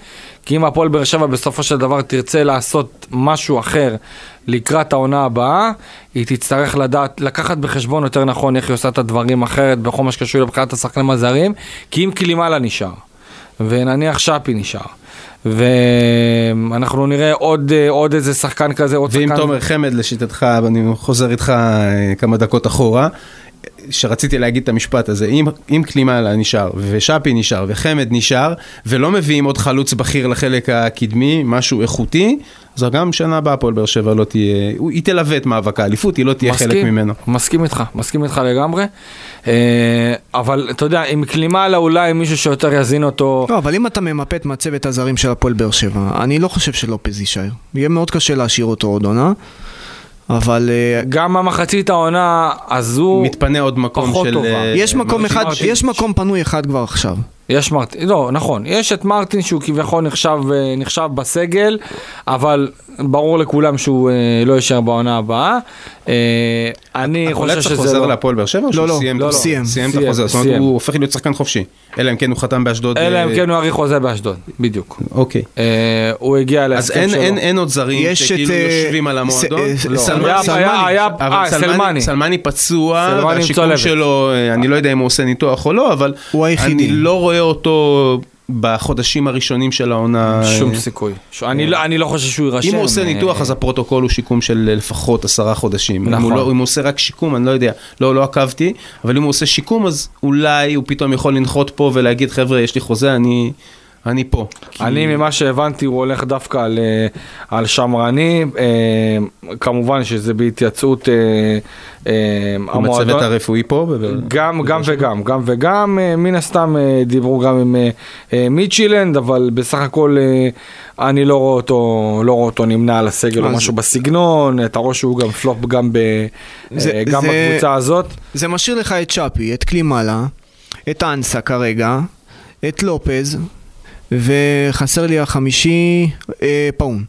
כי אם הפועל באר שבע בסופו של דבר תרצה לעשות משהו אחר לקראת העונה הבאה, היא תצטרך לדעת, לקחת בחשבון יותר נכון איך היא עושה את הדברים אחרת בכל מה שקשור לבחירת השחקנים הזרים, כי אם קלימאלה נשאר, ונניח שפי נשאר, ואנחנו נראה עוד, עוד איזה שחקן כזה, עוד ואם שחקן... תומר חמד לשיטתך, אני חוזר איתך אה, כמה דקות אחורה, שרציתי להגיד את המשפט הזה, אם, אם קלימאלה נשאר, ושאפי נשאר, וחמד נשאר, ולא מביאים עוד חלוץ בכיר לחלק הקדמי, משהו איכותי, אז גם שנה הבאה הפועל באר שבע לא תהיה, היא תלווה את מאבק האליפות, היא לא תהיה חלק ממנו. מסכים איתך, מסכים איתך לגמרי. אה, אבל אתה יודע, עם קלימאלה אולי מישהו שיותר יזין אותו. לא, אבל אם אתה ממפה את מצבת הזרים של הפועל באר שבע, אני לא חושב שלופז יישאר. יהיה מאוד קשה להשאיר אותו עוד עונה, אבל אה, גם במחצית העונה, הוא... מתפנה עוד מקום פחות של... טובה. אה, יש מקום אחד, מרטין. יש מקום פנוי אחד כבר עכשיו. יש מרטין, לא, נכון, יש את מרטין שהוא כביכול נחשב, אה, נחשב בסגל, אבל ברור לכולם שהוא לא יישאר בעונה הבאה. אה, אני חושב שזה חוזר לא... להפועל באר שבע או לא, שהוא לא, סיים? לא, לא. סיים. סיים את סיים, החוזה, זאת אומרת סיים. הוא הופך להיות שחקן חופשי. אלא אם כן הוא חתם באשדוד. אלא אם אה, כן הוא יאריך חוזה באשדוד, בדיוק. אוקיי. אה, הוא הגיע אז להסכם שלו. אין, אין עוד זרים יש את, שכאילו יושבים על המועדון? סלמני, סלמני. פצוע, סלמני עם והשיקום צולבת. שלו, אני לא יודע אם הוא עושה ניתוח או לא, אבל הוא היחידי. אני לא רואה אותו בחודשים הראשונים של העונה. שום אה, סיכוי. ש- אני לא- אני לא חושב שהוא יירשם. אם הוא עושה אה, ניתוח אז הפרוטוקול הוא שיקום של לפחות עשרה חודשים. אם נכון. הוא לא- אם הוא עושה רק שיקום, אני לא יודע, לא, לא עקבתי, אבל אם הוא עושה שיקום אז אולי הוא פתאום יכול לנחות פה ולהגיד חבר'ה יש לי חוזה, אני, אני פה. כי- אני ממה שהבנתי הוא הולך דווקא על, אה, על שמרני, אה, כמובן שזה בהתייעצות אה, אה, עם הצוות הרפואי פה. בבר- גם, גם וגם, גם וגם, אה, מן הסתם אה, דיברו גם עם אה, אה, מיצ'ילנד, אבל בסך הכל אה, אני לא רואה אותו, לא רואה אותו נמנה על הסגל או משהו בסגנון, אתה רואה שהוא גם פלופ גם, ב, זה- אה, גם זה- בקבוצה הזאת. זה משאיר לך את צ'אפי, את קלימאלה, את אנסה כרגע, את לופז, וחסר לי החמישי, אה, פאון.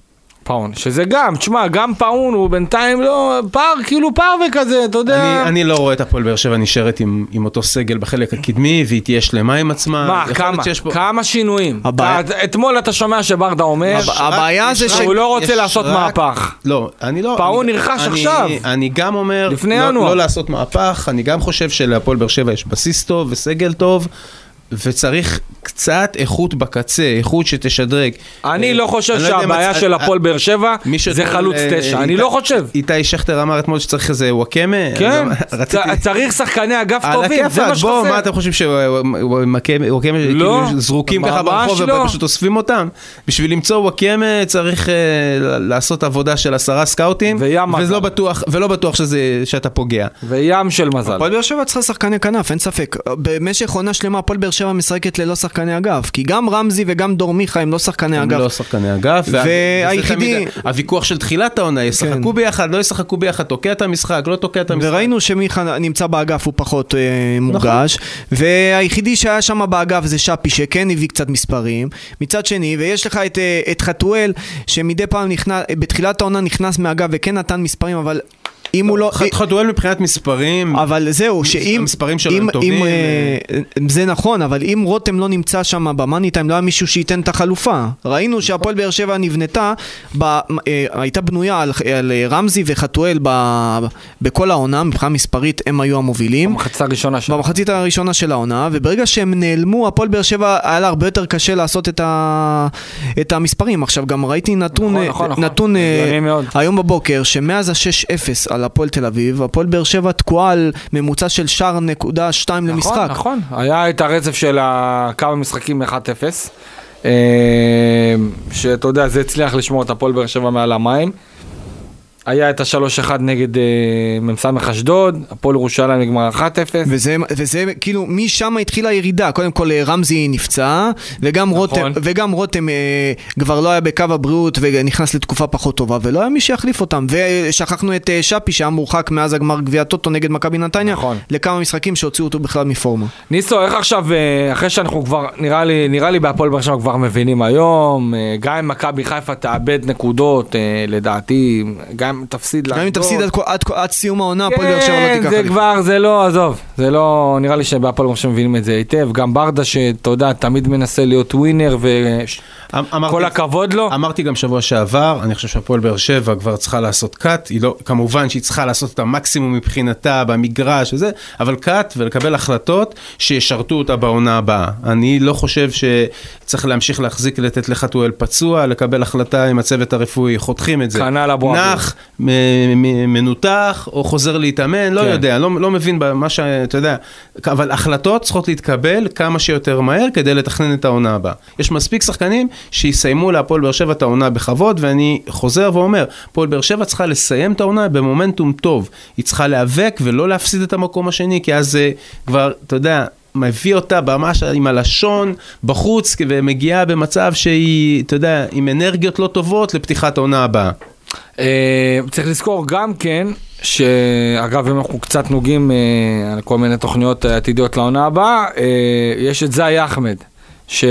פאון, שזה גם, תשמע, גם פאון הוא בינתיים לא, פער, כאילו פער וכזה, אתה יודע. אני, אני לא רואה את הפועל באר שבע נשארת עם, עם אותו סגל בחלק הקדמי, והיא תהיה שלמה עם עצמה. מה, כמה, פה- כמה שינויים? הבעיה- אתה- אתמול אתה שומע שברדה אומר, הב- הבעיה זה שהוא לא רוצה לעשות רק- מהפך. לא, אני לא... פאון אני- נרכש אני- עכשיו. אני גם אומר, לפני לא. לא לעשות מהפך, אני גם חושב שלהפועל באר שבע יש בסיס טוב וסגל טוב, וצריך קצת איכות בקצה, איכות שתשדרג. אני אה, לא חושב אם שהבעיה של אה, הפועל באר שבע מי זה חלוץ אה, תשע, אני לא חושב. איתי שכטר אמר אתמול שצריך איזה וואקמה. כן, צריך שחקני אגף טובים, זה מה בוא, מה שחסר. אתם חושבים שוואקמה לא, כאילו זרוקים ככה ברחוב לא. ופשוט אוספים אותם? בשביל למצוא וואקמה צריך אה, לעשות עבודה של עשרה סקאוטים. ולא בטוח, שאתה פוגע. וים של מזל. הפועל באר שבע צריכה שחקני כנף, אין ספק. במשך עונה שלמה הפועל באר שבע משחקת ללא שחקני אגף, כי גם רמזי וגם דור מיכה הם לא שחקני הם אגף. לא שחקני אגף. וה- והיחידי- תמיד הוויכוח של תחילת העונה, ישחקו ביחד, לא ישחקו ביחד, תוקע את המשחק, לא תוקע את המשחק. וראינו שמיכה נמצא באגף הוא פחות אה, מורגש, והיחידי שהיה שם באגף זה שפי שכן הביא קצת מספרים. מצד שני, ויש לך את, אה, את חתואל שמדי פעם נכנס, בתחילת העונה נכנס מהאגף וכן נתן מספרים, אבל אם הוא לא... חתואל מבחינת מספרים, אבל זהו, שאם... המספרים שלו הם טובים, אה, זה נכון, אבל אם רותם לא נמצא שם במאני טיים, לא היה מישהו שייתן את החלופה. ראינו שהפועל באר שבע נבנתה, ב, אה, הייתה בנויה על, על אה, רמזי וחתואל ב, בכל העונה, מבחינה מספרית הם היו המובילים. במחצה הראשונה שם. במחצית הראשונה של העונה, וברגע שהם נעלמו, הפועל באר שבע היה לה הרבה יותר קשה לעשות את, ה... את המספרים. עכשיו, גם ראיתי נתון, נכון, נכון, נכון. נתון. היום בבוקר, שמאז ה-6-0 על הפועל תל אביב, הפועל באר שבע תקועה על ממוצע של שער נקודה שתיים למשחק. נכון, נכון. היה את הרצף של כמה משחקים 1-0. אה, שאתה יודע, זה הצליח לשמור את הפועל באר שבע מעל המים. היה את השלוש אחד נגד אה, מ"ס אשדוד, הפועל ירושלים נגמר 1-0. וזה, וזה כאילו, משם התחילה הירידה. קודם כל אה, רמזי נפצע, וגם נכון. רותם, וגם רותם אה, כבר לא היה בקו הבריאות ונכנס לתקופה פחות טובה, ולא היה מי שיחליף אותם. ושכחנו את אה, שפי שהיה מורחק מאז הגמר גביע טוטו נגד מכבי נתניה, נכון. לכמה משחקים שהוציאו אותו בכלל מפורמה. ניסו, איך עכשיו, אה, אחרי שאנחנו כבר, נראה לי, נראה לי בהפועל באר שבע כבר מבינים היום, אה, גם אם מכבי חיפה תאבד נקודות, אה, לדעתי, גם אם תפסיד גם אם. תפסיד עד, עד, עד סיום העונה, הפועל באר שבע לא כן, תיקח זה אליפות. כבר, זה לא, עזוב, זה לא, נראה לי שבהפועל באר שבע מבינים את זה היטב, גם ברדה שאתה יודע, תמיד מנסה להיות ווינר אמ- וכל הכבוד לו. אמרתי גם שבוע שעבר, אני חושב שהפועל באר שבע כבר צריכה לעשות קאט, היא לא, כמובן שהיא צריכה לעשות את המקסימום מבחינתה במגרש וזה, אבל קאט ולקבל החלטות שישרתו אותה בעונה הבאה. אני לא חושב שצריך להמשיך להחזיק, לתת לחתואל פצוע, לקבל החלטה עם הצוות הרפואי, חותכים את זה. כנ"ל אבו עביד. נח, מנותח, או חוזר להתאמן, לא כן. יודע, לא, לא מבין במה שאתה יודע, אבל החלטות צריכות להתקבל כמה שיותר מהר כדי לתכנן את העונה הבאה. יש מספיק שחקנים שיסיימו להפועל באר שבע את העונה בכבוד, ואני חוזר ואומר, הפועל באר שבע צריכה לסיים את העונה במומנטום טוב. היא צריכה להיאבק ולא להפסיד את המקום השני, כי אז זה כבר, אתה יודע... מביא אותה ממש עם הלשון בחוץ ומגיעה במצב שהיא, אתה יודע, עם אנרגיות לא טובות לפתיחת העונה הבאה. אה, צריך לזכור גם כן, שאגב אם אנחנו קצת נוגעים אה, על כל מיני תוכניות עתידיות לעונה הבאה, אה, יש את זי אחמד. ש...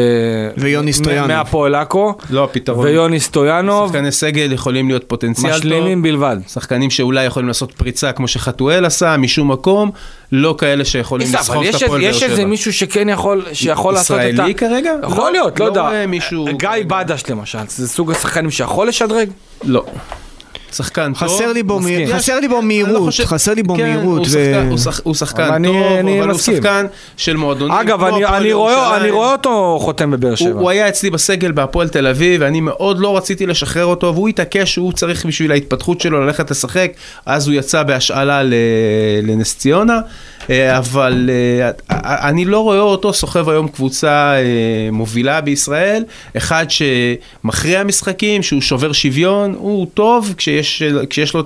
ויוני סטויאנוב. מהפועל עכו. לא הפתרון. ויוני סטויאנוב, שחקני סגל יכולים להיות פוטנציאל טוב. משלימים בלבד. שחקנים שאולי יכולים לעשות פריצה כמו שחתואל עשה משום מקום, לא כאלה שיכולים לסחוב את יש, הפועל באר יש שבע. איזה מישהו שכן יכול, שיכול לעשות את ה... ישראלי כרגע? יכול להיות, לא לא יודע. רואה מישהו גיא. בדש למשל, זה סוג השחקנים שיכול לשדרג? לא. שחקן טוב. חסר לי בו. מ- חסר לי בו לא מהירות, חושב- חסר לי בו כן, מהירות. הוא ו- שחקן- הוא שח- הוא שחקן אבל אני- טוב, אני אבל הוא מסכים. שחקן של מועדונים. אגב, אני, אני, רואה. אני רואה אותו חותם בבאר הוא, שבע. הוא היה אצלי בסגל בהפועל תל אביב, ואני מאוד לא רציתי לשחרר אותו, והוא התעקש שהוא צריך בשביל ההתפתחות שלו ללכת לשחק, אז הוא יצא בהשאלה לנס ציונה, אבל אה, אני לא רואה אותו סוחב היום קבוצה אה, מובילה בישראל, אחד שמכריע משחקים, שהוא שובר שוויון, הוא טוב כשיש, כשיש לו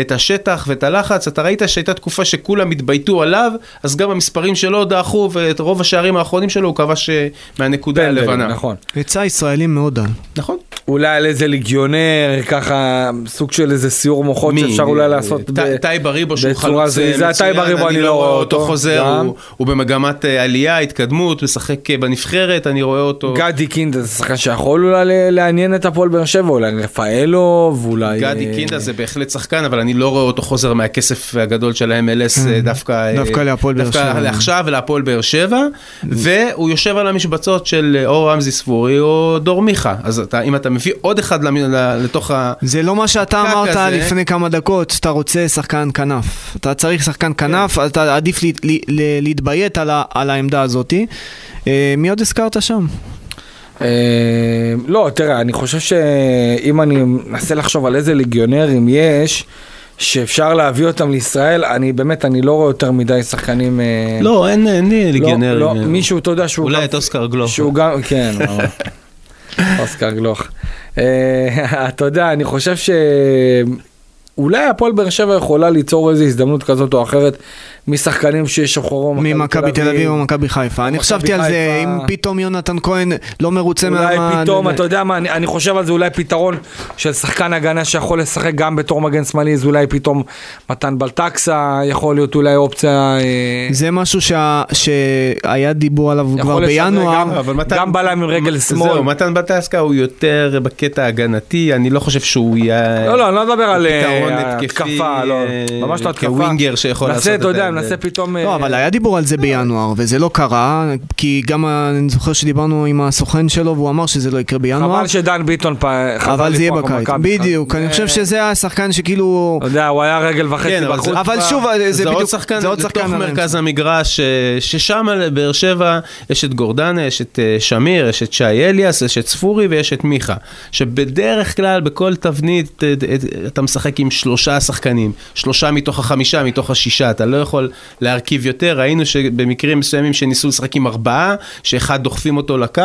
את השטח ואת הלחץ, אתה ראית שהייתה תקופה שכולם התבייתו עליו, אז גם המספרים שלו דעכו, ואת רוב השערים האחרונים שלו הוא כבש אה, מהנקודה הלבנה. נכון. היצע ישראלי מאוד דל. נכון. אולי על איזה ליגיונר, ככה סוג של איזה סיור מוחות? שאפשר אולי לעשות ט- ב- טי בריבו שהוא בצורה חלוץ. אה, בריבו אני לא רואה אותו. חוזר. הוא- הוא במגמת אה, עלייה, התקדמות, משחק אה, בנבחרת, אני רואה אותו. גדי קינדה זה שחקן שיכול אולי לעניין את הפועל באר שבע, אולי רפאלוב, אולי... גדי אה, קינדה זה בהחלט שחקן, אבל אני לא רואה אותו חוזר מהכסף הגדול של ה-MLS דווקא... דווקא להפועל באר שבע. דווקא לעכשיו ולהפועל באר שבע, והוא יושב על המשבצות של או רמזי ספורי או דור מיכה. אז אתה- אם אתה מביא עוד אחד לתוך ה... זה לא מה שאתה אמרת. לפני כמה דקות, אתה רוצה שחקן כנף. אתה צריך שחקן כנף, אתה עדיף לה- לה- לה- להתביית על ה- על העמדה הזאתי. אה, מי עוד הזכרת שם? אה, לא, תראה, אני חושב שאם אני מנסה לחשוב על איזה ליגיונרים יש, שאפשר להביא אותם לישראל, אני באמת, אני לא רואה יותר מדי שחקנים... אה, לא, אין אין לי לא, ליגיונרים. לא, מישהו, אתה יודע, שהוא אולי גם... את אוסקר גלוך. שהוא גם, כן, ברור. (laughs) אוסקר גלוך. אה, (laughs) אתה יודע, אני חושב ש... אולי הפועל באר שבע יכולה ליצור איזו הזדמנות כזאת או אחרת משחקנים שישוחררו ממכבי תל אביב או מכבי חיפה. אני חשבתי על זה. אם פתאום יונתן כהן לא מרוצה אולי מה... פתאום, אתה יודע מה, אני, אני חושב על זה אולי פתרון של שחקן הגנה שיכול לשחק גם בתור מגן שמאלי, אז אולי פתאום מתן בלטקסה יכול להיות אולי אופציה... אה, זה משהו שה- שהיה דיבור עליו כבר בינואר. גם- מתן- גם בלם עם רגל שמאל. זהו, מתן בטסקה הוא יותר בקטע הגנתי, אני לא חושב שהוא יהיה... לא, לא, אני לא מדבר על אה, פתרון התקפי, התקפה, לא, אה, ממש לא התקפה. כווינגר שיכול לעשות את יודע, נעשה פתאום... לא, אה, אבל היה דיבור על זה בינואר, וזה לא קרה, כי גם אני זוכר שדיברנו עם הסוכן שלו, והוא אמר שזה לא יקרה בינואר. חבל שדן ביטון חזר אבל זה יהיה בקיץ. בדיוק, אני אה, חושב שזה השחקן שכאילו... אתה יודע, הוא היה רגל וחצי כן, בחוץ. זה- אבל. שוב, זה זה בדיוק, זה עוד שחקן לתוך מרכז. המגרש, אה, ששם לבאר שבע יש את גורדנה, יש את אה, שמיר, יש את שי אליאס, יש את ספורי ויש את מיכה. שבדרך כלל בכל תבנית אה, אה, אתה משחק עם שלושה שחקנים, שלושה מתוך החמישה, מתוך השישה, אתה לא יכול להרכיב יותר, ראינו שבמקרים מסוימים שניסו לשחק עם ארבעה, שאחד דוחפים אותו לקו,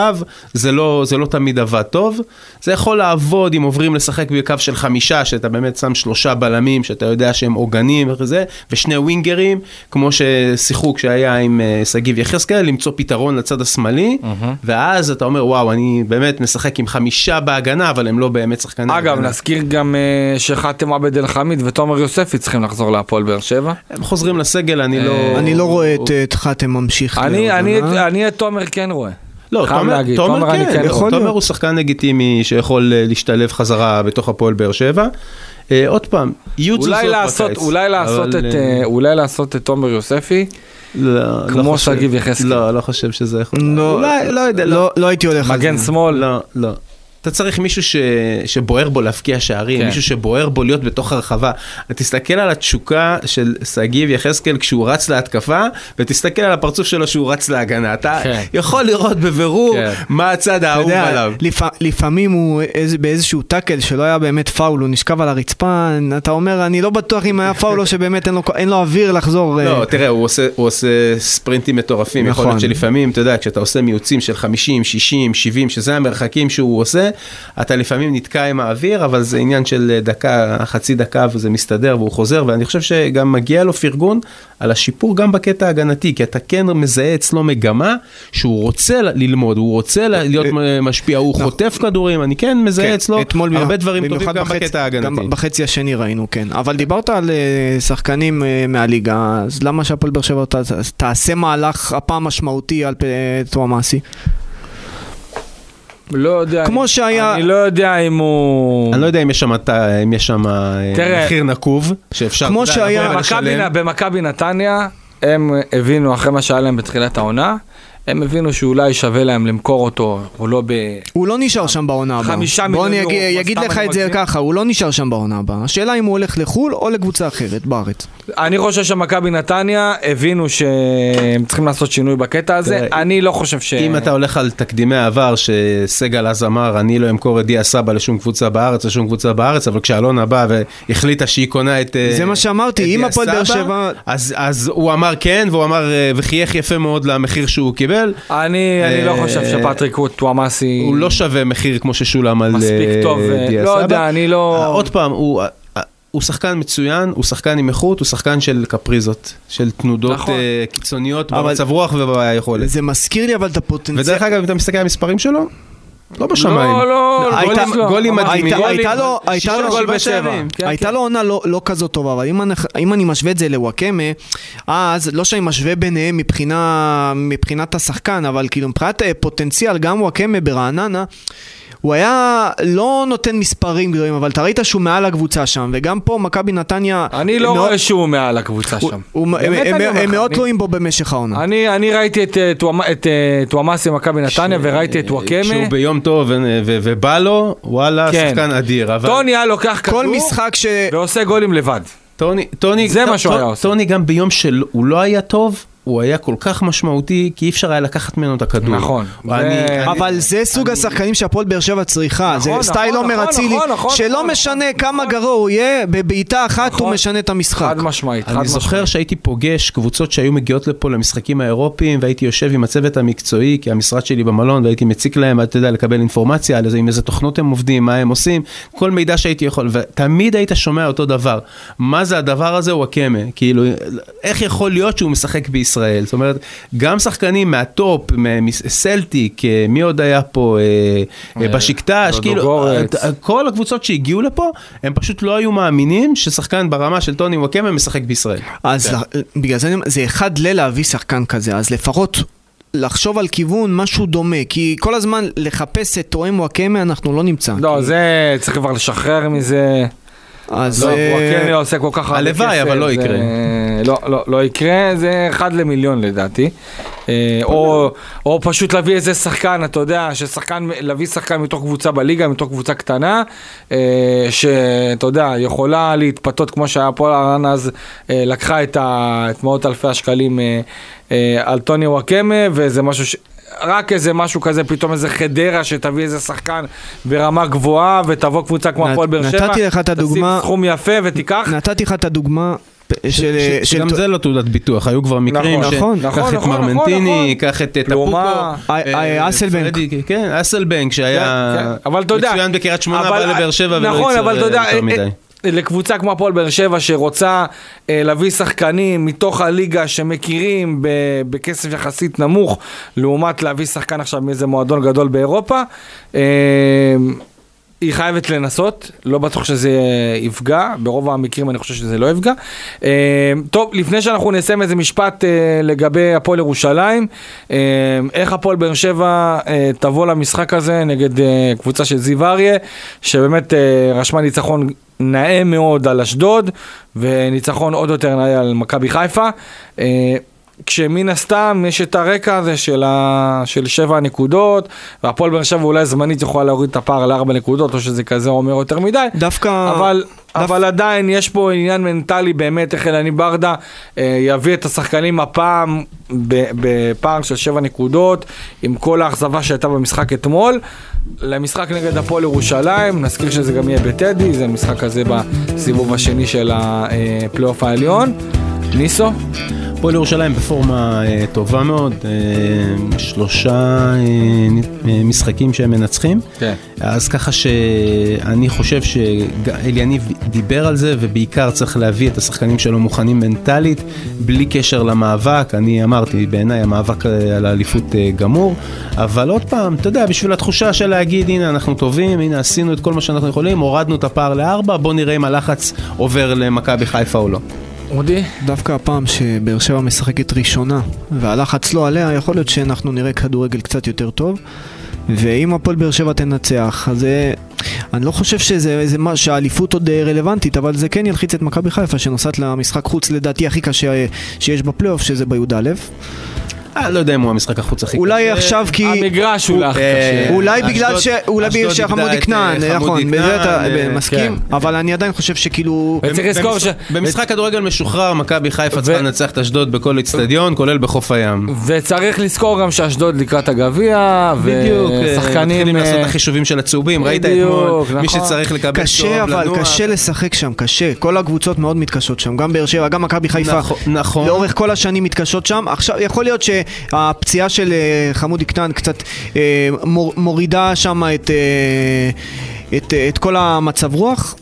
זה לא, זה לא תמיד עבד טוב. זה יכול לעבוד אם עוברים לשחק בקו של חמישה, שאתה באמת שם שלושה בלמים, שאתה יודע שהם עוגנים וזה, ושני ווינגרים, כמו ששיחקו כשהיה עם אה, שגיב יחזקאל, למצוא פתרון לצד השמאלי, mm-hmm. ואז אתה אומר, וואו, אני באמת משחק עם חמישה בהגנה, אבל הם לא באמת שחקנים. אגב, נזכיר גם uh, שחאתם עבד אל חמיד ותומר יוספי צריכים לחזור להפועל באר שבע. הם חוזרים לסגל, אני לא... אני לא רואה את חאתם ממשיך. אני את תומר כן רואה. לא, תומר, להגיד, תומר, תומר כן, כן יכול תומר הוא שחקן לגיטימי שיכול אה, להשתלב חזרה בתוך הפועל באר שבע. אה, עוד פעם, יהיו תזוזות בקיץ. אולי לעשות, אבל... את, אה, אולי לעשות את תומר יוספי. לא, לא כמו שגיב יחזקאל. לא, לא חושב שזה יכול. לא, אולי, לא יודע, לא, לא הייתי הולך על זה. מגן שמאל. לא, לא. אתה צריך מישהו ש... שבוער בו להפקיע שערים, כן. מישהו שבוער בו להיות בתוך הרחבה. תסתכל על התשוקה של שגיב יחזקאל כשהוא רץ להתקפה, ותסתכל על הפרצוף שלו שהוא רץ להגנה. אתה כן. יכול לראות בבירור כן. מה הצד האהוב עליו. לפ... לפעמים הוא איז... באיזשהו טאקל שלא היה באמת פאול, הוא נשכב על הרצפה, אתה אומר, אני לא בטוח אם היה פאול או שבאמת אין לו, אין לו אוויר לחזור. לא, אה... תראה, הוא עושה, הוא עושה ספרינטים מטורפים. נכון. יכול להיות נכון. שלפעמים, אתה יודע, כשאתה עושה מיוצים של 50, 60, 70, שזה המרחקים שהוא עושה, אתה לפעמים נתקע עם האוויר, אבל זה עניין של דקה, חצי דקה וזה מסתדר והוא חוזר, ואני חושב שגם מגיע לו פרגון על השיפור גם בקטע ההגנתי, כי אתה כן מזהה אצלו מגמה שהוא רוצה ללמוד, הוא רוצה להיות משפיע, הוא נכון. חוטף כדורים, אני כן מזהה כן, אצלו הרבה דברים טובים גם בקטע ההגנתי. גם בחצי השני ראינו, כן. אבל דיברת על אה, שחקנים אה, מהליגה, אז למה שהפועל באר שבע תעשה מהלך הפעם משמעותי על תואמאסי? לא יודע. כמו שהיה... אני לא יודע אם הוא... אני לא יודע אם יש שם, אם יש שם אה, מחיר נקוב, שאפשר... כמו שהיה... במכבי נתניה, הם הבינו אחרי מה שהיה להם בתחילת העונה, הם הבינו שאולי שווה להם למכור אותו, הוא לא ב... הוא לא נשאר שם בעונה הבאה. חמישה מיליון יורו. בוא אני אגיד לך את זה ככה, הוא לא נשאר שם בעונה הבאה. השאלה אם הוא הולך לחו"ל או לקבוצה אחרת בארץ. אני חושב שמכבי נתניה הבינו שהם צריכים לעשות שינוי בקטע הזה, אני לא חושב ש... אם אתה הולך על תקדימי העבר, שסגל אז אמר, אני לא אמכור את דיה סבא לשום קבוצה בארץ, לשום קבוצה בארץ, אבל כשאלונה באה והחליטה שהיא קונה את זה מה שאמרתי, אם הפועל באר שבע... אז הוא אמר כן, והוא אמר, וחייך יפה מאוד למחיר שהוא קיבל. אני, אני לא חושב אה, שפטריק טואמאסי... הוא לא שווה מחיר כמו ששולם על מספיק אה, טוב, אה, לא יודע, אני לא... עוד פעם, הוא... שחקן מצוין, הוא שחקן עם איכות, הוא שחקן של קפריזות, של תנודות נכון. uh, קיצוניות במצב רוח וביכולת. זה מזכיר לי אבל את הפוטנציאל. ודרך אגב, אם אתה מסתכל על המספרים שלו, לא בשמיים. לא, לא, לא. גולים מדהימים. הייתה לו, הייתה לו, כן, הייתה כן. לו עונה לא, לא כזאת טובה, אבל אם אני, אם אני משווה את זה לוואקמה, אז לא שאני משווה ביניהם מבחינה, מבחינת השחקן, אבל כאילו מבחינת פוטנציאל, גם וואקמה ברעננה, הוא היה לא נותן מספרים גדולים, אבל אתה ראית שהוא מעל הקבוצה שם, וגם פה מכבי נתניה... אני לא מאוד... רואה שהוא מעל הקבוצה שם. הוא, הם, הם, הם, הם מאוד תלויים בו במשך העונה. אני, אני ראיתי את, אה, את אה, טואמאסי במכבי נתניה, ש... וראיתי את וואקמה. שהוא ביום טוב ובא לו, וואלה, כן. שחקן אדיר. אבל... טוני היה לוקח כדור, משחק ש... ועושה גולים לבד. טוני, טוני, זה מה שהוא היה עושה. טוני גם ביום שהוא לא היה טוב, הוא היה כל כך משמעותי, כי אי אפשר היה לקחת ממנו את הכדור. נכון. ואני, אבל אני, זה סוג אני... השחקנים שהפועל באר שבע צריכה. נכון, זה נכון, סטייל עומר נכון, אצילי, נכון, נכון, שלא נכון, משנה נכון, כמה נכון. גרוע הוא יהיה, בבעיטה אחת נכון, הוא משנה את המשחק. חד משמעית, חד משמעית. אני זוכר שהייתי פוגש קבוצות שהיו מגיעות לפה למשחקים האירופיים, והייתי יושב עם הצוות המקצועי, כי המשרד שלי במלון, והייתי מציק להם, אתה יודע, לקבל אינפורמציה על איזה, עם איזה תוכנות הם עובדים, מה הם עושים, כל מידע שהייתי יכול, ותמיד היית שומע אותו דבר. מה זה הדבר הזה, וואקמה? כאילו, איך יכול להיות שהוא משחק בישראל? זאת אומרת, גם שחקנים מהטופ, מסלטיק, אה, מי עוד היה פה, אה, אה, בשקטש, כאילו, כל הקבוצות שהגיעו לפה, הם פשוט לא היו מאמינים ששחקן ברמה של טוני וואקמה משחק בישראל. אז כן. בגלל זה זה אחד ללהביא שחקן כזה, אז לפחות... לחשוב על כיוון משהו דומה, כי כל הזמן לחפש את תואם וואקמה אנחנו לא נמצא. לא, כי... זה צריך כבר לשחרר מזה. אז... לא, וואקמה עושה כל כך הרבה כסף. הלוואי, אבל לא יקרה. לא, לא, לא יקרה, זה אחד למיליון לדעתי. אה, או, פשוט להביא איזה שחקן, אתה יודע, ששחקן, להביא שחקן מתוך קבוצה בליגה, מתוך קבוצה קטנה, אה, שאתה יודע, יכולה להתפתות כמו שהיה פה הרן אז, אה, לקחה את מאות אלפי השקלים על טוני וואקמה, וזה משהו ש... רק איזה משהו כזה, פתאום איזה חדרה שתביא איזה שחקן ברמה גבוהה, ותבוא קבוצה כמו הפועל באר שבע, נתתי לך את הדוגמה- תשים סכום יפה ותיקח. נתתי לך את הדוגמה של... ש- של- שגם זה לא תעודת ביטוח, היו כבר מקרים נכון, ש... נכון, קח נכון, את נכון, מרמנטיני, נכון. קח את טפוקו. אה, אה, אסלבנק. כן, אסלבנק שהיה כן, כן. מצוין בקריית שמונה, אבל- בא לבאר שבע ולא נכון, יודע, יותר אה, מדי. לקבוצה כמו הפועל באר שבע שרוצה אה, להביא שחקנים מתוך הליגה שמכירים ב- בכסף יחסית נמוך, לעומת להביא שחקן עכשיו מאיזה מועדון גדול באירופה, אה, היא חייבת לנסות, לא בטוח שזה יפגע, ברוב המקרים אני חושב שזה לא יפגע. אה, טוב, לפני שאנחנו נסיים איזה משפט אה, לגבי הפועל ירושלים, אה, איך הפועל באר שבע תבוא למשחק הזה נגד קבוצה של זיו אריה, שבאמת רשמה ניצחון נאה מאוד על אשדוד, וניצחון עוד יותר נאה על מכבי חיפה. אה, כשמן הסתם יש את הרקע הזה של, ה... של שבע נקודות, והפועל באר שבע אולי זמנית יכולה להוריד את הפער לארבע נקודות, או שזה כזה אומר יותר מדי. דווקא... אבל, דווקא- אבל עדיין יש פה עניין מנטלי באמת, איך אלני ברדה אה, יביא את השחקנים הפעם בפער של שבע נקודות, עם כל האכזבה שהייתה במשחק אתמול, למשחק נגד הפועל ירושלים, נזכיר שזה גם יהיה בטדי, זה משחק כזה בסיבוב השני של הפלייאוף העליון. ניסו? הפועל ירושלים בפורמה אה, טובה מאוד, אה, שלושה אה, אה, משחקים שהם מנצחים. כן. אז ככה שאני חושב שאליניב דיבר על זה, ובעיקר צריך להביא את השחקנים שלו מוכנים מנטלית, בלי קשר למאבק. אני אמרתי, בעיניי המאבק אה, על האליפות אה, גמור, אבל עוד פעם, אתה יודע, בשביל התחושה של להגיד, הנה אנחנו טובים, הנה עשינו את כל מה שאנחנו יכולים, הורדנו את הפער לארבע, בוא נראה אם הלחץ עובר למכבי חיפה או לא. אודי? דווקא הפעם שבאר שבע משחקת ראשונה והלחץ לא עליה, יכול להיות שאנחנו נראה כדורגל קצת יותר טוב. ואם הפועל באר שבע תנצח, אז זה... אני לא חושב שזה זה מה שהאליפות עוד אה, רלוונטית, אבל זה כן ילחיץ את מכבי חיפה שנוסעת למשחק חוץ לדעתי הכי קשה אה, שיש בפלייאוף, שזה בי"א. אה, לא יודע אם הוא המשחק החוץ הכי אולי קשה. עכשיו כי... המגרש אולי הכי אה, קשה. אולי אשדוד- בגלל ש... אולי בגלל שחמודי כנען, אה, נכון, בזה אתה אה, מסכים, כן. אבל אני עדיין חושב שכאילו... וצריך לזכור ש... במשחק כדורגל משוחרר, מכבי חיפה צריכה לנצח את אשדוד בכל אצטדיון, כולל בחוף הים. וצריך לזכור גם שאשדוד לקראת הגביע, בדיוק, אה, ושחקנים... מתחילים לעשות את אה, החישובים של הצהובים, ראית אתמול, מי נכון. שצריך לקבל קשה צהוב אבל, לנוע. קשה לשחק שם, קשה. כל הקבוצות מאוד מתקשות שם, גם באר שבע, גם מכבי חיפה. נכון, נכון. לאורך כל השנים מתקשות שם. עכשיו, יכול להיות שהפציעה של אה, חמודי כנען קצת אה, מור, מורידה שם את, אה, את, את כל המצב רוח,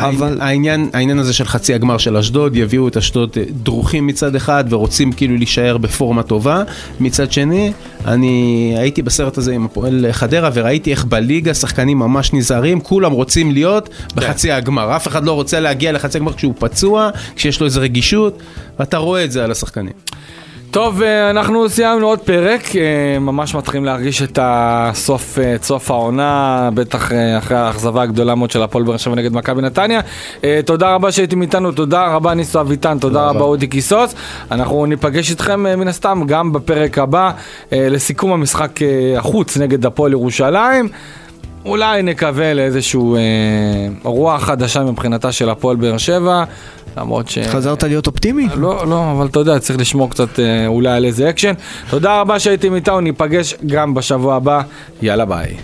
אבל... העניין, העניין הזה של חצי הגמר של אשדוד, יביאו את אשדוד דרוכים מצד אחד ורוצים כאילו להישאר בפורמה טובה, מצד שני, אני הייתי בסרט הזה עם הפועל חדרה וראיתי איך בליגה שחקנים ממש נזהרים, כולם רוצים להיות בחצי הגמר, אף אחד לא רוצה להגיע לחצי הגמר כשהוא פצוע, כשיש לו איזה רגישות, ואתה רואה את זה על השחקנים. טוב, אה, אנחנו סיימנו עוד פרק, אה, ממש מתחילים להרגיש את הסוף, אה, את סוף העונה, בטח אחרי האכזבה הגדולה מאוד של הפועל באר שבע נגד מכבי נתניה. תודה רבה שהייתם איתנו, תודה רבה ניסו אביטן, תודה רבה אודי קיסוס. אנחנו ניפגש איתכם מן הסתם גם בפרק הבא לסיכום המשחק החוץ נגד הפועל ירושלים. אולי נקווה לאיזשהו אה, רוח חדשה מבחינתה של הפועל באר שבע, למרות ש... חזרת להיות אופטימי? לא, לא, אבל אתה יודע, צריך לשמור קצת אה, אולי על איזה אקשן. תודה רבה שהייתם איתנו, ניפגש גם בשבוע הבא. יאללה ביי.